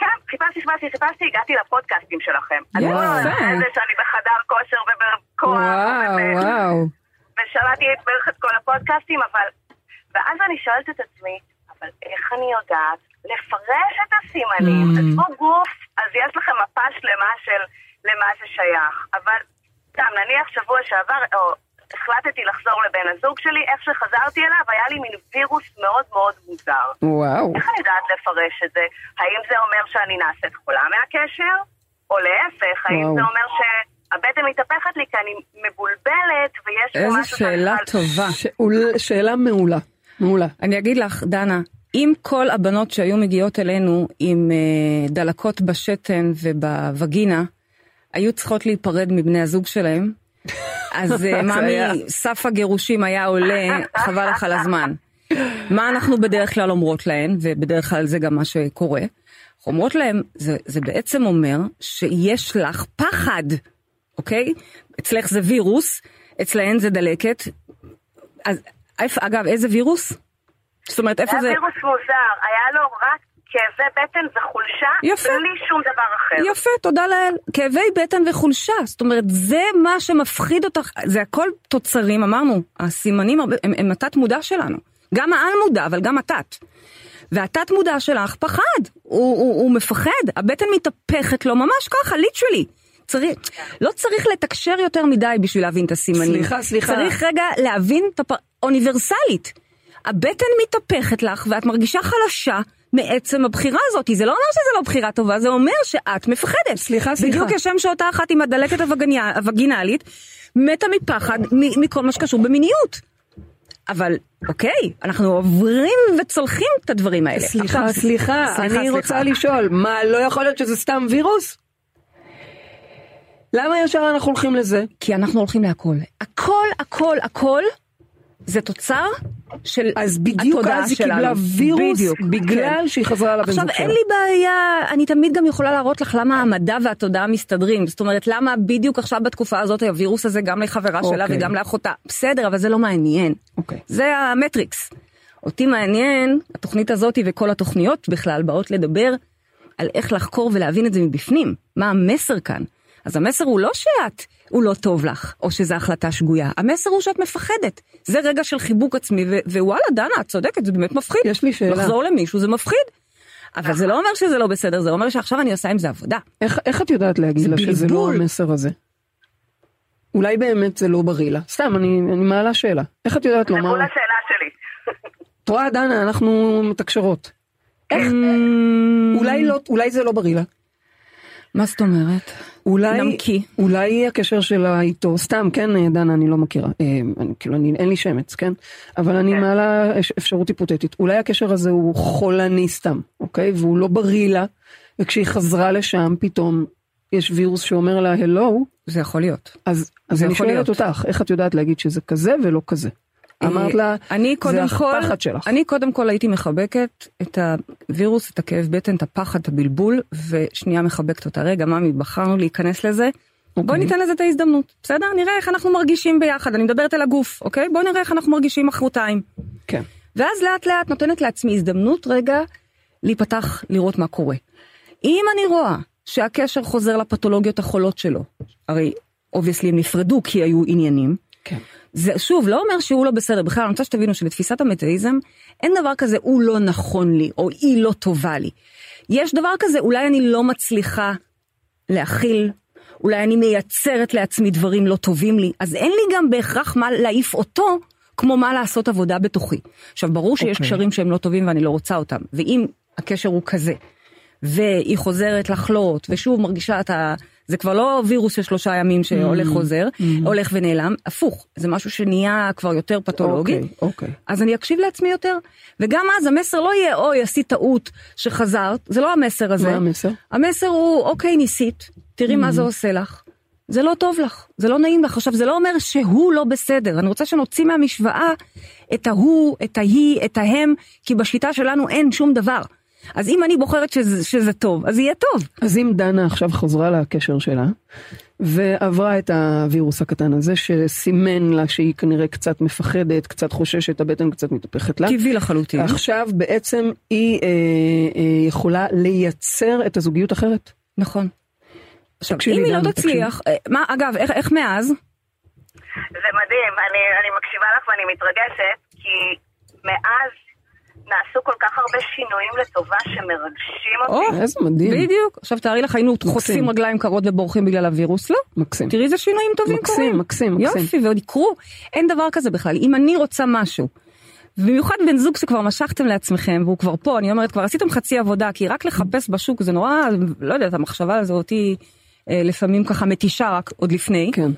כן, חיפשתי, חיפשתי, חיפשתי, הגעתי לפודקאסטים שלכם. לא יפה. יודעת זה שאני בחדר כושר ובכוח. וואו, וב- וואו. ושמעתי בערך את כל הפודקאסטים, אבל... ואז אני שואלת את עצמי, אבל איך אני יודעת לפרש את הסימנים? Mm. עזבו גוף, אז יש לכם מפה שלמה של למה זה שייך. אבל סתם, נניח שבוע שעבר, או החלטתי לחזור לבן הזוג שלי, איך שחזרתי אליו, היה לי מין וירוס מאוד מאוד מוזר. וואו. איך אני יודעת לפרש את זה? האם זה אומר שאני נעשית חולה מהקשר? או להפך, האם וואו. זה אומר שהבטן מתהפכת לי כי אני מבולבלת ויש פה איזה משהו שאני שאלה טובה. שאול- שאלה מעולה. מעולה. אני אגיד לך, דנה, אם כל הבנות שהיו מגיעות אלינו עם אה, דלקות בשתן ובווגינה, היו צריכות להיפרד מבני הזוג שלהם, אז אה. מאמי, סף הגירושים היה עולה, חבל לך על הזמן. מה אנחנו בדרך כלל אומרות להן, ובדרך כלל זה גם מה שקורה, אומרות להן, זה, זה בעצם אומר שיש לך פחד, אוקיי? אצלך זה וירוס, אצלהן זה דלקת. אז אגב, איזה וירוס? זאת אומרת, איפה היה זה... וירוס מוזר, היה לו רק כאבי בטן וחולשה, יפה. בלי שום דבר אחר. יפה, תודה לאל. כאבי בטן וחולשה, זאת אומרת, זה מה שמפחיד אותך, זה הכל תוצרים, אמרנו, הסימנים הרבה- הם, הם התת מודע שלנו. גם העל מודע, אבל גם התת. והתת מודע שלך פחד, הוא, הוא, הוא מפחד, הבטן מתהפכת לו ממש ככה, ליטרלי. צריך, לא צריך לתקשר יותר מדי בשביל להבין את הסימנים. סליחה, סליחה. צריך רגע להבין את הפ... אוניברסלית. הבטן מתהפכת לך ואת מרגישה חלשה מעצם הבחירה הזאת. זה לא אומר שזה לא בחירה טובה, זה אומר שאת מפחדת. סליחה, סליחה. בדיוק כשם שאותה אחת עם הדלקת הווגינלית מתה מפחד מכל מה שקשור במיניות. אבל אוקיי, אנחנו עוברים וצולחים את הדברים האלה. סליחה, עכשיו, סליחה, סליחה, אני סליחה. רוצה לשאול, מה, לא יכול להיות שזה סתם וירוס? למה ישר אנחנו הולכים לזה? כי אנחנו הולכים להכל. הכל, הכל, הכל, זה תוצר של אז בדיוק התודעה אז היא שלנו. קיבלה וירוס בדיוק, בגלל כן. שהיא חזרה לבן עכשיו זוג אין שלה. לי בעיה, אני תמיד גם יכולה להראות לך למה המדע והתודעה מסתדרים. זאת אומרת, למה בדיוק עכשיו בתקופה הזאת הווירוס הזה גם לחברה שלה אוקיי. וגם לאחותה. בסדר, אבל זה לא מעניין. אוקיי. זה המטריקס. אותי מעניין, התוכנית הזאת וכל התוכניות בכלל באות לדבר על איך לחקור ולהבין את זה מבפנים. מה המסר כאן? אז המסר הוא לא שאת, הוא לא טוב לך, או שזו החלטה שגויה. המסר הוא שאת מפחדת. זה רגע של חיבוק עצמי, ו- ווואלה, דנה, את צודקת, זה באמת מפחיד. יש לי שאלה. לחזור למישהו זה מפחיד. אבל זה לא אומר שזה לא בסדר, זה אומר שעכשיו אני עושה עם זה עבודה. איך, איך את יודעת להגיד זה לה שזה לא. המסר הזה? אולי באמת זה לא בריא לה. סתם, אני, אני מעלה שאלה. איך את יודעת זה לומר? מול השאלה שלי. את רואה, דנה, אנחנו מתקשרות. איך? אולי, לא, אולי זה לא בריא לה. מה זאת אומרת? אולי, נמקי. אולי הקשר שלה איתו, סתם, כן, דנה, אני לא מכירה, אה, אני, כאילו, אני, אין לי שמץ, כן? אבל אני מעלה אפ- אפשרות היפותטית. אולי הקשר הזה הוא חולני סתם, אוקיי? והוא לא בריא לה, וכשהיא חזרה לשם, פתאום יש וירוס שאומר לה, הלו, זה יכול להיות. אז, אז אני שואלת. אותך, איך את יודעת להגיד שזה כזה ולא כזה? אמרת לה, אני קודם זה כל, הפחד שלך. אני קודם כל הייתי מחבקת את הווירוס, את הכאב בטן, את הפחד, את הבלבול, ושנייה מחבקת אותה. רגע, ממי, בחרנו להיכנס לזה. בואי אוקיי. ניתן לזה את ההזדמנות, בסדר? נראה איך אנחנו מרגישים ביחד, אני מדברת על הגוף, אוקיי? בואי נראה איך אנחנו מרגישים מחרתיים. כן. ואז לאט לאט נותנת לעצמי הזדמנות רגע להיפתח, לראות מה קורה. אם אני רואה שהקשר חוזר לפתולוגיות החולות שלו, הרי obviously הם נפרדו כי היו עניינים, כן. זה שוב לא אומר שהוא לא בסדר בכלל אני רוצה שתבינו שבתפיסת המטאיזם אין דבר כזה הוא לא נכון לי או היא לא טובה לי. יש דבר כזה אולי אני לא מצליחה להכיל אולי אני מייצרת לעצמי דברים לא טובים לי אז אין לי גם בהכרח מה להעיף אותו כמו מה לעשות עבודה בתוכי. עכשיו ברור שיש אוקיי. קשרים שהם לא טובים ואני לא רוצה אותם ואם הקשר הוא כזה והיא חוזרת לחלות ושוב מרגישה את ה... זה כבר לא וירוס של שלושה ימים שהולך חוזר, הולך ונעלם, הפוך, זה משהו שנהיה כבר יותר פתולוגי. אוקיי, אוקיי. אז אני אקשיב לעצמי יותר, וגם אז המסר לא יהיה אוי עשית טעות שחזרת, זה לא המסר הזה. מה המסר? המסר הוא אוקיי ניסית, תראי מה זה עושה לך. זה לא טוב לך, זה לא נעים לך. עכשיו זה לא אומר שהוא לא בסדר, אני רוצה שנוציא מהמשוואה את ההוא, את ההיא, את ההם, כי בשיטה שלנו אין שום דבר. אז אם אני בוחרת שזה, שזה טוב, אז יהיה טוב. אז אם דנה עכשיו חזרה לקשר שלה, ועברה את הווירוס הקטן הזה, שסימן לה שהיא כנראה קצת מפחדת, קצת חוששת, הבטן קצת מתהפכת לה. טבעי לחלוטין. עכשיו בעצם היא אה, אה, יכולה לייצר את הזוגיות אחרת. נכון. עכשיו, אם היא לא תצליח, אה, מה, אגב, איך, איך מאז? זה מדהים, אני, אני מקשיבה לך ואני מתרגשת, כי מאז נעשו כל כך הרבה שינויים לטובה שמרגשים אותי. או, איזה מדהים. בדיוק. עכשיו תארי לך, היינו חוטפים רגליים קרות ובורחים בגלל הווירוס, לא? מקסים. תראי איזה שינויים טובים מקסים, קורים. מקסים, מקסים. יופי, ועוד יקרו. אין דבר כזה בכלל. אם אני רוצה משהו, במיוחד בן זוג שכבר משכתם לעצמכם, והוא כבר פה, אני אומרת, כבר עשיתם חצי עבודה, כי רק לחפש בשוק זה נורא, לא יודעת, המחשבה הזו אותי אה, לפעמים ככה מתישה רק עוד לפני. כן.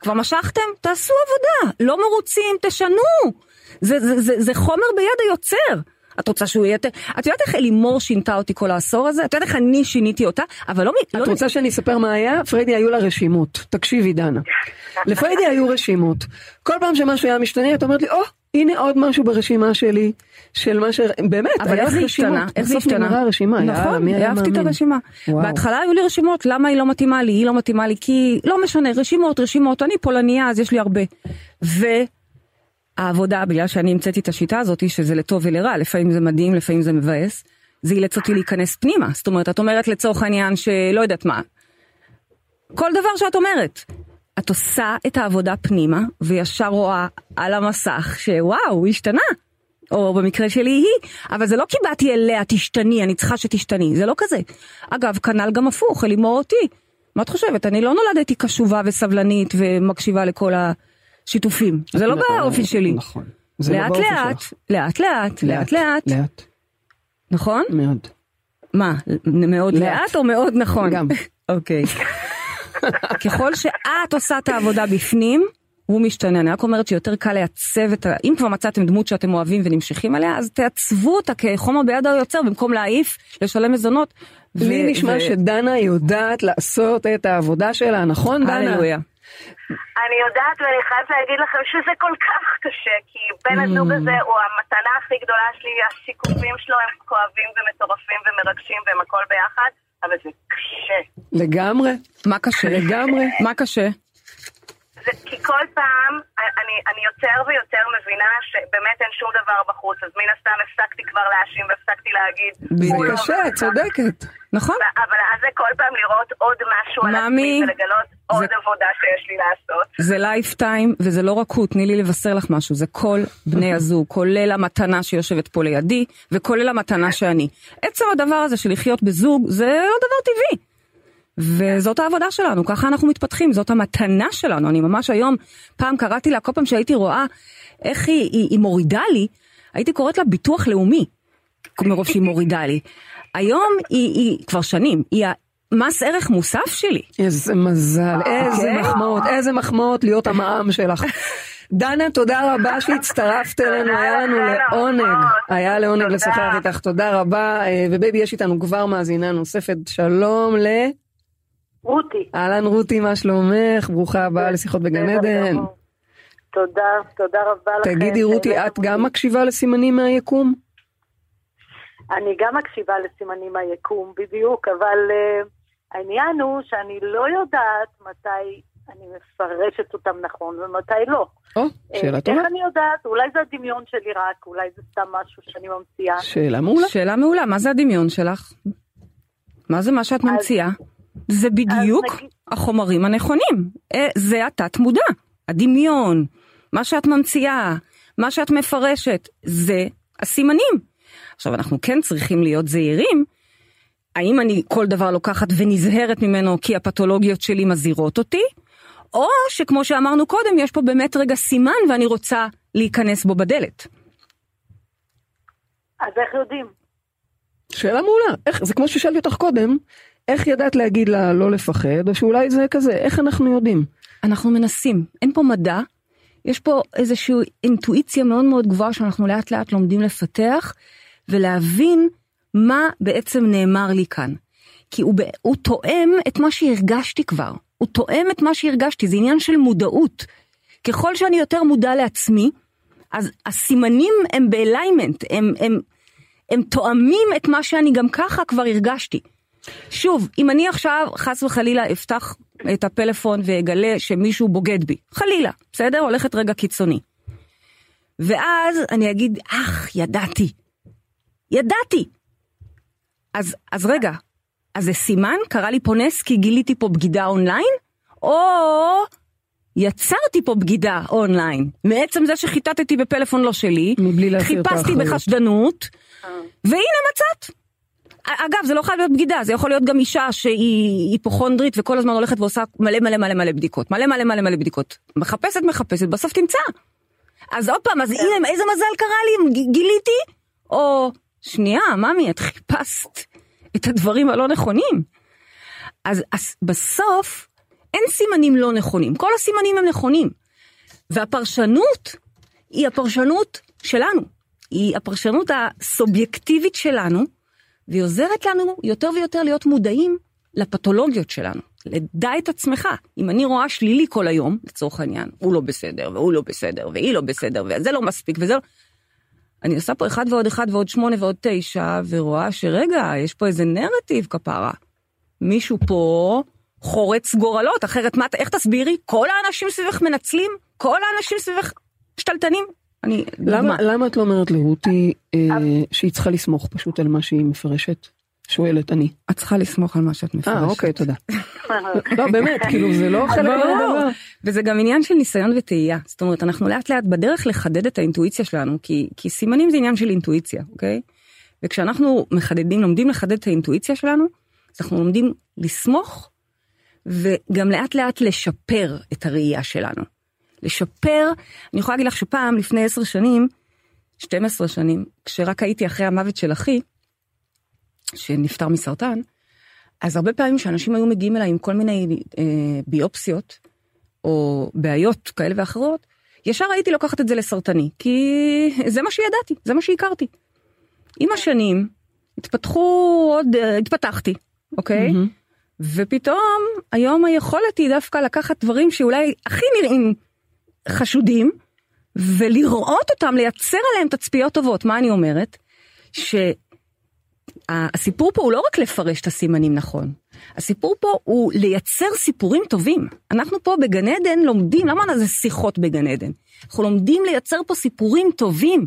כבר משכתם? תעשו עבודה. לא מרוצים, תשנו. זה, זה, זה, זה חומר ביד היוצר. את רוצה שהוא יהיה יותר... את יודעת איך אלימור שינתה אותי כל העשור הזה? את יודעת איך אני שיניתי אותה? אבל לא... את לא רוצה שאני אספר מה היה? פריידי היו לה רשימות. תקשיבי דנה. לפריידי היו רשימות. כל פעם שמשהו היה משתנה, את אומרת לי, או, הנה עוד משהו ברשימה שלי, של מה ש... באמת, אבל איך זה רשימות. השתנה? איך זה בסוף השתנה? נגמרה הרשימה, נכון, אהבתי את? הרשימה. וואו. בהתחלה היו לי רשימות, למה היא לא מתאימה לי, היא לא מתאימה לי, כי לא משנה, רשימות, רשימות, אני פולניה, אז יש לי הרבה. והעבודה, בגלל שאני המצאתי את השיטה הזאת, שזה לטוב ולרע, לפעמים זה מדהים, לפעמים זה מבאס, זה אילץ אותי להיכנס פנימה. זאת אומרת, את אומרת לצורך העניין שלא יודעת מה, כל דבר שאת אומרת. את עושה את העבודה פנימה, וישר רואה על המסך שוואו, הוא השתנה. או במקרה שלי היא, אבל זה לא כי באתי אליה, תשתני, אני צריכה שתשתני, זה לא כזה. אגב, כנ"ל גם הפוך, אלימור אותי. מה את חושבת? אני לא נולדתי קשובה וסבלנית ומקשיבה לכל השיתופים. זה לא באופי שלי. נכון. זה לא לאט באופי לאט, שלך. לאט לאט, לאט לאט, לאט. נכון? מאוד. מה, מאוד לאט. או מאוד נכון? גם. אוקיי. ככל שאת עושה את העבודה בפנים, הוא משתנה, אני רק אומרת שיותר קל לעצב את ה... אם כבר מצאתם דמות שאתם אוהבים ונמשכים עליה, אז תעצבו אותה כחומר ביד היוצר במקום להעיף, לשלם מזונות. לי ו- נשמע ו- שדנה יודעת לעשות את העבודה שלה, נכון דנה? הללויה. אני יודעת ואני חייבת להגיד לכם שזה כל כך קשה, כי בן הזוג הזה הוא המתנה הכי גדולה שלי, השיקופים שלו הם כואבים ומטורפים ומרגשים והם הכל ביחד, אבל זה קשה. לגמרי, מה קשה? לגמרי. מה קשה? זה כי כל פעם אני, אני יותר ויותר מבינה שבאמת אין שום דבר בחוץ, אז מן הסתם הפסקתי כבר להאשים והפסקתי להגיד. זה "הוא לא קשה, את ככה". צודקת. נכון? אבל אז זה כל פעם לראות עוד משהו על עצמי ולגלות עוד זה- עבודה שיש לי לעשות. זה lifetime, וזה לא רק הוא, תני לי לבשר לך משהו, זה כל בני הזוג, כולל המתנה שיושבת פה לידי, וכולל המתנה שאני. עצם הדבר הזה של לחיות בזוג, זה לא דבר טבעי. וזאת העבודה שלנו, ככה אנחנו מתפתחים, זאת המתנה שלנו. אני ממש היום, פעם קראתי לה, כל פעם שהייתי רואה איך היא, היא, היא מורידה לי, הייתי קוראת לה ביטוח לאומי, מרוב שהיא מורידה לי. היום היא, היא כבר שנים, היא המס ערך מוסף שלי. איזה מזל, איזה כן. מחמאות, איזה מחמאות להיות המע"מ שלך. דנה, תודה רבה שהצטרפת אלינו, היה לנו לעונג. היה לעונג. לשוחח איתך, תודה רבה. אה, ובייבי, יש איתנו כבר מאזינה נוספת, שלום ל... רותי. אהלן רותי, מה שלומך? ברוכה הבאה לשיחות בגן עדן. תודה, תודה רבה לכם. תגידי רותי, את גם מקשיבה לסימנים מהיקום? אני גם מקשיבה לסימנים מהיקום, בדיוק, אבל uh, העניין הוא שאני לא יודעת מתי אני מפרשת אותם נכון ומתי לא. או, אה, שאלה טובה. איך אני יודעת? אולי זה הדמיון שלי רק, אולי זה סתם משהו שאני ממציאה. שאלה מעולה. שאלה מעולה, מה זה הדמיון שלך? מה זה מה שאת ממציאה? זה בדיוק נגיד- החומרים הנכונים. אה, זה התת מודע, הדמיון, מה שאת ממציאה, מה שאת מפרשת, זה הסימנים. עכשיו אנחנו כן צריכים להיות זהירים, האם אני כל דבר לוקחת ונזהרת ממנו כי הפתולוגיות שלי מזהירות אותי, או שכמו שאמרנו קודם, יש פה באמת רגע סימן ואני רוצה להיכנס בו בדלת. אז איך יודעים? שאלה מעולה. איך, זה כמו ששאלתי אותך קודם, איך ידעת להגיד לה לא לפחד, או שאולי זה כזה, איך אנחנו יודעים? אנחנו מנסים, אין פה מדע, יש פה איזושהי אינטואיציה מאוד מאוד גבוהה שאנחנו לאט לאט לומדים לפתח ולהבין מה בעצם נאמר לי כאן. כי הוא, הוא תואם את מה שהרגשתי כבר, הוא תואם את מה שהרגשתי, זה עניין של מודעות. ככל שאני יותר מודע לעצמי, אז הסימנים הם באליימנט, הם, הם, הם תואמים את מה שאני גם ככה כבר הרגשתי. שוב, אם אני עכשיו חס וחלילה אפתח את הפלאפון ואגלה שמישהו בוגד בי, חלילה, בסדר? הולכת רגע קיצוני. ואז אני אגיד, אך, ידעתי. ידעתי. אז, אז רגע, אז זה סימן? קרה לי פה נס כי גיליתי פה בגידה אונליין? או יצרתי פה בגידה אונליין. מעצם זה שחיטטתי בפלאפון לא שלי, מבלי להסיר את חיפשתי. בחשדנות, והנה מצאת. אגב, זה לא חייב להיות בגידה, זה יכול להיות גם אישה שהיא היפוכונדרית וכל הזמן הולכת ועושה מלא מלא מלא מלא בדיקות, מלא מלא מלא מלא בדיקות. מחפשת מחפשת, בסוף תמצא. אז עוד פעם, אז הנה, איזה מזל קרה לי, גיליתי? או, שנייה, ממי, את חיפשת את הדברים הלא נכונים. אז, אז בסוף, אין סימנים לא נכונים, כל הסימנים הם נכונים. והפרשנות היא הפרשנות שלנו, היא הפרשנות הסובייקטיבית שלנו, והיא עוזרת לנו יותר ויותר להיות מודעים לפתולוגיות שלנו. לדע את עצמך. אם אני רואה שלילי כל היום, לצורך העניין, הוא לא בסדר, והוא לא בסדר, והיא לא בסדר, וזה לא מספיק, וזה לא... אני עושה פה אחד ועוד אחד ועוד שמונה ועוד תשע, ורואה שרגע, יש פה איזה נרטיב כפרה. מישהו פה חורץ גורלות, אחרת מה, איך תסבירי? כל האנשים סביבך מנצלים? כל האנשים סביבך שתלטנים? אני... למה, מה? למה את לא אומרת לרותי אה, שהיא צריכה לסמוך פשוט על מה שהיא מפרשת? שואלת אני. את צריכה לסמוך על מה שאת מפרשת. אה, אוקיי, תודה. לא, באמת, כאילו, זה לא חלק. מהדבר. וזה גם עניין של ניסיון וטעייה. זאת אומרת, אנחנו לאט לאט בדרך לחדד את האינטואיציה שלנו, כי, כי סימנים זה עניין של אינטואיציה, אוקיי? וכשאנחנו מחדדים, לומדים לחדד את האינטואיציה שלנו, אז אנחנו לומדים לסמוך, וגם לאט לאט לשפר את הראייה שלנו. לשפר, אני יכולה להגיד לך שפעם, לפני עשר שנים, 12 שנים, כשרק הייתי אחרי המוות של אחי, שנפטר מסרטן, אז הרבה פעמים שאנשים היו מגיעים אליי עם כל מיני אה, ביופסיות, או בעיות כאלה ואחרות, ישר הייתי לוקחת את זה לסרטני, כי זה מה שידעתי, זה מה שהכרתי. עם השנים התפתחו עוד, אה, התפתחתי, אוקיי? מהמם. ופתאום היום היכולת היא דווקא לקחת דברים שאולי הכי נראים חשודים, ולראות אותם, לייצר עליהם תצפיות טובות. מה אני אומרת? שהסיפור פה הוא לא רק לפרש את הסימנים נכון, הסיפור פה הוא לייצר סיפורים טובים. אנחנו פה בגן עדן לומדים, למה זה שיחות בגן עדן? אנחנו לומדים לייצר פה סיפורים טובים.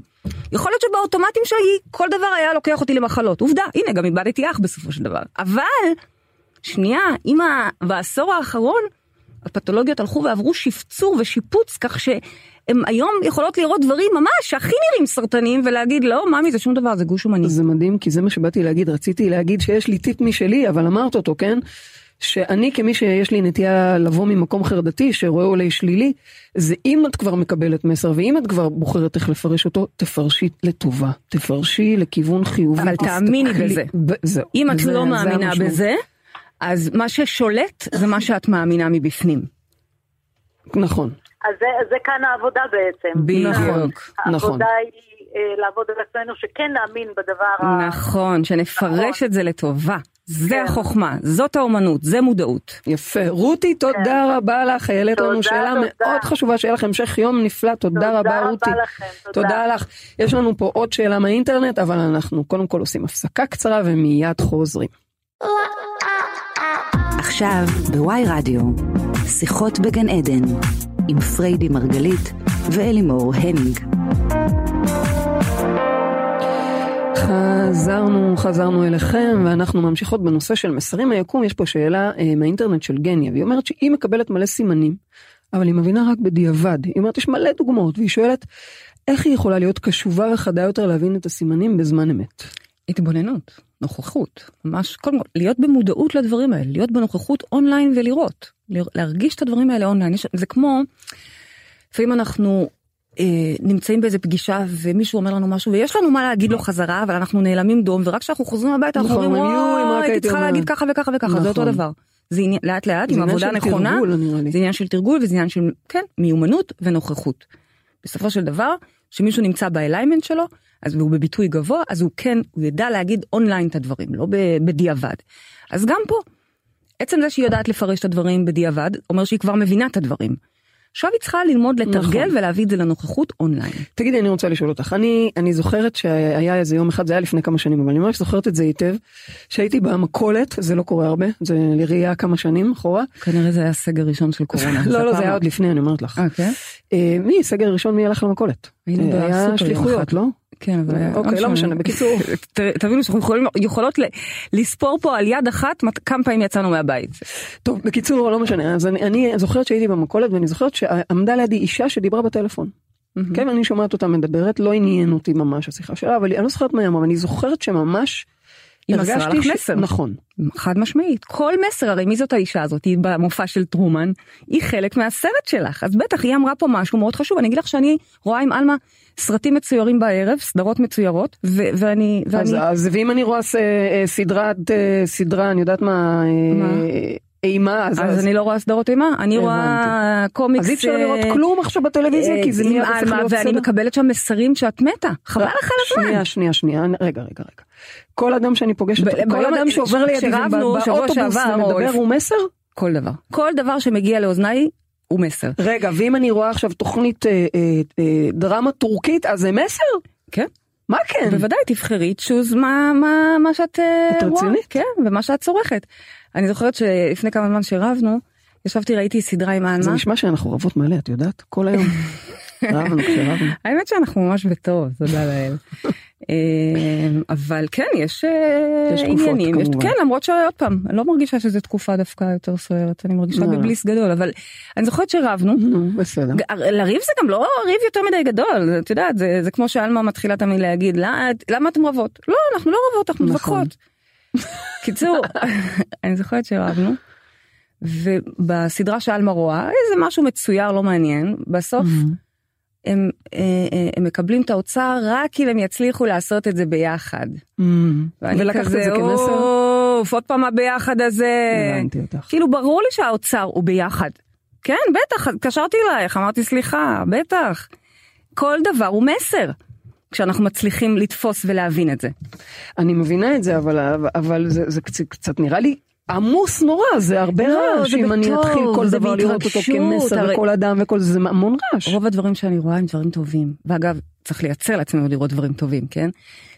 יכול להיות שבאוטומטים שלי כל דבר היה לוקח אותי למחלות. עובדה, הנה גם איבדתי אח בסופו של דבר. אבל, שנייה, אם. בעשור האחרון הפתולוגיות הלכו ועברו שפצור ושיפוץ כך שהן היום יכולות לראות דברים ממש שהכי נראים סרטנים ולהגיד לא, ממי זה שום דבר, זה גוש אומני. זה מדהים כי זה מה שבאתי להגיד רציתי להגיד שיש לי טיפ משלי אבל אמרת אותו כן. שאני כמי שיש לי נטייה לבוא ממקום חרדתי שרואה אולי שלילי זה אם את כבר מקבלת מסר ואם את כבר בוחרת איך לפרש אותו תפרשי לטובה תפרשי לכיוון חיובי. אבל תאמיני בזה. ב- זהו, אם את זה- לא זה מאמינה המשמעות. בזה, אז מה ששולט זה מה שאת מאמינה מבפנים. נכון אז זה, זה כאן העבודה בעצם. בדיוק. נכון. העבודה היא אה, לעבוד על עצמנו שכן נאמין בדבר ה... נכון, שנפרש את זה לטובה. זה כן. החוכמה, זאת האומנות, זה מודעות. יפה רותי תודה רבה לך העלית תודה, לנו שאלה תודה. מאוד חשובה שיהיה לך המשך יום נפלא תודה רבה רותי. לכם, תודה. תודה לך. יש לנו פה עוד שאלה מהאינטרנט, אבל אנחנו קודם כל עושים הפסקה קצרה ומיד חוזרים. עכשיו בוואי רדיו, שיחות בגן עדן, עם פריידי מרגלית ואלימור הנינג. חזרנו, חזרנו אליכם, ואנחנו ממשיכות בנושא של מסרים מהיקום. יש פה שאלה אה, מהאינטרנט של גניה, והיא אומרת שהיא מקבלת מלא סימנים, אבל היא מבינה רק בדיעבד. היא אומרת, יש מלא דוגמאות, והיא שואלת, איך היא יכולה להיות קשובה וחדה יותר להבין את הסימנים בזמן אמת? התבוננות, נוכחות, ממש, קודם כל, להיות במודעות לדברים האלה, להיות בנוכחות אונליין ולראות, לר- להרגיש את הדברים האלה אונליין, יש, זה כמו, לפעמים אנחנו אה, נמצאים באיזה פגישה ומישהו אומר לנו משהו ויש לנו מה להגיד לו חזרה, אבל אנחנו נעלמים דום, ורק כשאנחנו חוזרים הביתה אנחנו נכון, אומרים, וואי, הייתי צריכה אומרת." להגיד ככה וככה וככה, זה אותו נכון. דבר. זה עניין, לאט לאט עם עבודה נכונה. זה עניין של תרגול וזה עניין של, כן, מיומנות ונוכחות. בסופו של דבר, שמישהו נמצא ב alignment שלו, אז הוא בביטוי גבוה, אז הוא כן, הוא ידע להגיד אונליין את הדברים, לא בדיעבד. אז גם פה, עצם זה שהיא יודעת לפרש את הדברים בדיעבד, אומר שהיא כבר מבינה את הדברים. עכשיו היא צריכה ללמוד לתרגל נכון. ולהביא את זה לנוכחות אונליין. תגידי, אני רוצה לשאול אותך, אני, אני זוכרת שהיה איזה יום אחד, זה היה לפני כמה שנים, אבל אני ממש זוכרת את זה היטב, שהייתי במכולת, זה לא קורה הרבה, זה לראייה כמה שנים אחורה. כנראה זה היה סגר ראשון של קורונה. לא, לא, זה היה עוד לפני, אני אומרת לך. אה, כן? אה, מי, סגר ראשון, מי הלך למכולת? היינו בסופר יום אחד. לא? כן, אבל. אוקיי, לא משנה, בקיצור. תבינו שאנחנו יכולות לספור פה על יד אחת כמה פעמים יצאנו מהבית. טוב, בקיצור, לא משנה, אז אני, אני זוכרת שהייתי במכולת ואני זוכרת שעמדה לידי אישה שדיברה בטלפון. כן, אני שומעת אותה מדברת, לא עניין אותי ממש השיחה שלה, אבל אני לא זוכרת מה היא אמרה, אבל אני זוכרת שממש היא מסרה לך מסר. נכון. חד משמעית, כל מסר, הרי מי זאת האישה הזאת? היא במופע של טרומן, היא חלק מהסרט שלך, אז בטח היא אמרה פה משהו מאוד חשוב, אני אגיד לך שאני רואה עם עלמה סרטים מצוירים בערב, סדרות מצוירות, ו- ואני, אז, ואני, אז ואם אני רואה ס, אה, סדרת, אה, סדרה, אני יודעת מה, אה, מה? אימה, אז, אז אני לא רואה סדרות אימה, אני. רואה קומיקס, אז אי אפשר אה, לראות כלום עכשיו בטלוויזיה, אה, כי זה מיד הופך עלמה, להיות ואני סדר. מקבלת שם מסרים שאת מתה, חבל לך על הזמן. שנייה, שנייה, שנייה, רגע, רגע, רגע. כל אדם שאני פוגשת, כל אדם שעובר לידי באוטובוס ומדבר הוא מסר? כל דבר, כל דבר שמגיע לאוזניי הוא מסר. רגע, ואם אני רואה עכשיו תוכנית אה, אה, אה, דרמה טורקית, אז זה מסר? כן. מה כן? בוודאי תבחרי תשוז מה מה מה שאת אה, את רואה, רצינית? כן, ומה שאת צורכת. אני זוכרת שלפני כמה זמן שרבנו, ישבתי ראיתי סדרה עם זה העלמה. נשמע שאנחנו רבות מלא, את יודעת? כל היום. רבנו כשרבנו. האמת שאנחנו ממש בטוב, תודה לאל. אה, אבל כן, יש אה, יש תקופות, עניינים, יש-. כן, למרות שעוד פעם, אני לא מרגישה שזו תקופה דווקא יותר סוערת, אני מרגישה לא, לא. בבליס גדול, אבל אני זוכרת שרבנו, נו, בסדר. לריב זה גם לא ריב יותר מדי גדול, את יודעת, זה, זה כמו שעלמה מתחילה תמיד להגיד, "לא, את- למה אתם רבות? לא, אנחנו לא רבות, אנחנו נכון. מתווכחות. קיצור, אני זוכרת שרבנו, ובסדרה שעלמה רואה, איזה משהו מצויר לא מעניין, בסוף הם, אה, אה, הם מקבלים את האוצר רק אם הם יצליחו לעשות את זה ביחד. ואני ולקחת את כזה, זה כמסר? אוף, עוד פעם הביחד הזה. הבנתי אותך. כאילו ברור לי שהאוצר הוא ביחד. כן, בטח, התקשרתי אלייך, אמרתי סליחה, בטח. כל דבר הוא מסר, כשאנחנו מצליחים לתפוס ולהבין את זה. אני מבינה את זה, אבל, אבל זה, זה קצת, קצת נראה לי עמוס נורא, זה הרבה לא, רעש, זה אם אני אתחיל כל זה דבר לראות אותו כמסר הרי- וכל אדם וכל זה, זה המון רעש. רוב הדברים שאני רואה הם דברים טובים. ואגב, צריך לייצר לעצמנו לראות דברים טובים, כן?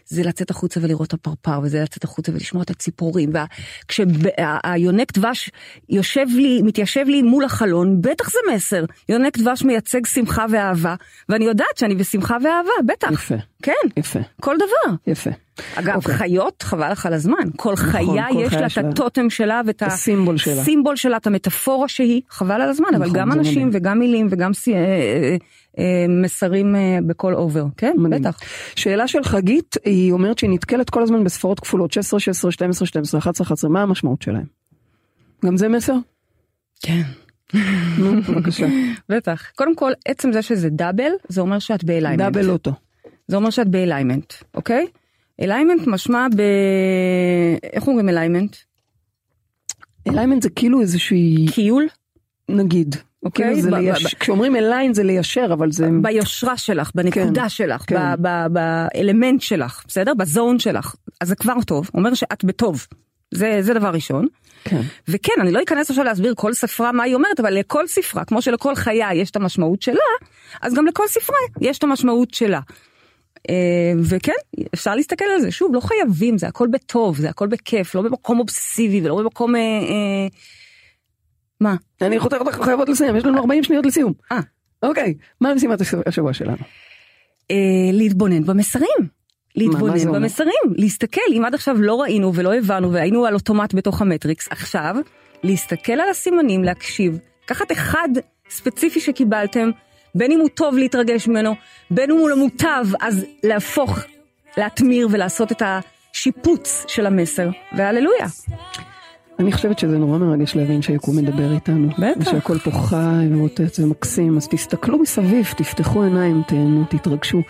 זה לצאת החוצה ולראות את הפרפר, וזה לצאת החוצה ולשמוע את הציפורים. וכשהיונק דבש יושב לי, מתיישב לי מול החלון, בטח זה מסר. יונק דבש מייצג שמחה ואהבה, ואני יודעת שאני בשמחה ואהבה, בטח. יפה, כן, יפה, כל דבר. יפה. אגב, אוקיי. חיות, חבל לך על הזמן. כל חיה כל יש חיה לה. את הטוטם שלה ואת הסימבול שלה. הסימבול שלה, את המטאפורה שהיא, חבל על הזמן, אבל נכון, גם זה אנשים מדהים. וגם מילים וגם אה, אה, אה, מסרים אה, בכל over, כן? מדהים. בטח. שאלה של חגית, היא אומרת שהיא נתקלת כל הזמן בספרות כפולות, 16, 16, 12, 12, 11, 11, מה המשמעות שלהם? גם זה מסר? כן. נו, בבקשה. בטח. קודם כל, עצם זה שזה double, זה אומר שאת ב alignment. double לוטו. זה אומר שאת ב alignment, אוקיי? alignment משמע ב... איך אומרים alignment? alignment זה כאילו איזושהי, כיול? נגיד, אוקיי, כאילו זה ב- ב- לייש... ב- כשאומרים אליין זה ליישר, אבל זה... ביושרה שלך, בנקודה כן, שלך, כן. ב- ב- באלמנט שלך, בסדר? בזון שלך. אז זה כבר טוב, אומר שאת בטוב. זה, זה דבר ראשון. כן. וכן, אני לא אכנס עכשיו להסביר כל ספרה מה היא אומרת, אבל לכל ספרה, כמו שלכל חיה יש את המשמעות שלה, אז גם לכל ספרה יש את המשמעות שלה. אה, וכן, אפשר להסתכל על זה. שוב, לא חייבים, זה הכל בטוב, זה הכל בכיף, לא במקום אובססיבי ולא במקום... אה, אה, מה? אני חותך אותך חייבות לסיים, יש לנו 40 שניות לסיום. אה. אוקיי, מה משימת השבוע שלנו? אה, להתבונן במסרים. להתבונן? במסרים, להסתכל, אם עד עכשיו לא ראינו ולא הבנו והיינו על אוטומט בתוך המטריקס, עכשיו להסתכל על הסימנים, להקשיב, לקחת אחד ספציפי שקיבלתם, בין אם הוא טוב להתרגש ממנו, בין אם הוא לא מוטב, אז להפוך, להתמיר ולעשות את השיפוץ של המסר, והללויה. אני חושבת שזה נורא מרגש להבין שהיקום מדבר איתנו. בטח. ושהכל פה חי ורוטט ומקסים, אז תסתכלו מסביב, תפתחו עיניים, תהנו, תתרגשו.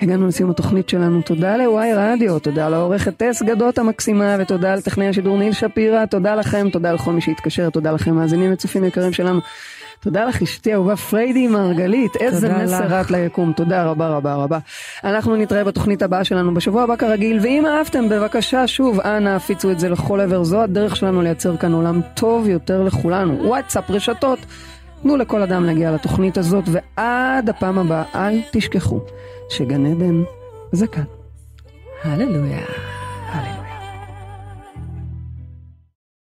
הגענו לסיום התוכנית שלנו, תודה לוואי רדיו, תודה לעורכת טס גדות המקסימה, ותודה לטכנאי השידור ניל שפירא, תודה לכם, תודה לכל מי שהתקשר, תודה לכם מאזינים וצופים יקרים שלנו. תודה לך אשתי אהובה פריידי מרגלית, איזה מסר. את ליקום, תודה רבה רבה רבה. אנחנו נתראה בתוכנית הבאה שלנו בשבוע הבא כרגיל, ואם אהבתם בבקשה שוב, אנא הפיצו את זה לכל עבר, זו הדרך שלנו לייצר כאן עולם טוב יותר לכולנו. וואטסאפ, רשתות, תנו לכל אדם להגיע לתוכנית הזאת, ועד הפעם הבאה אל תשכחו שגן עדן זה כאן. הללויה.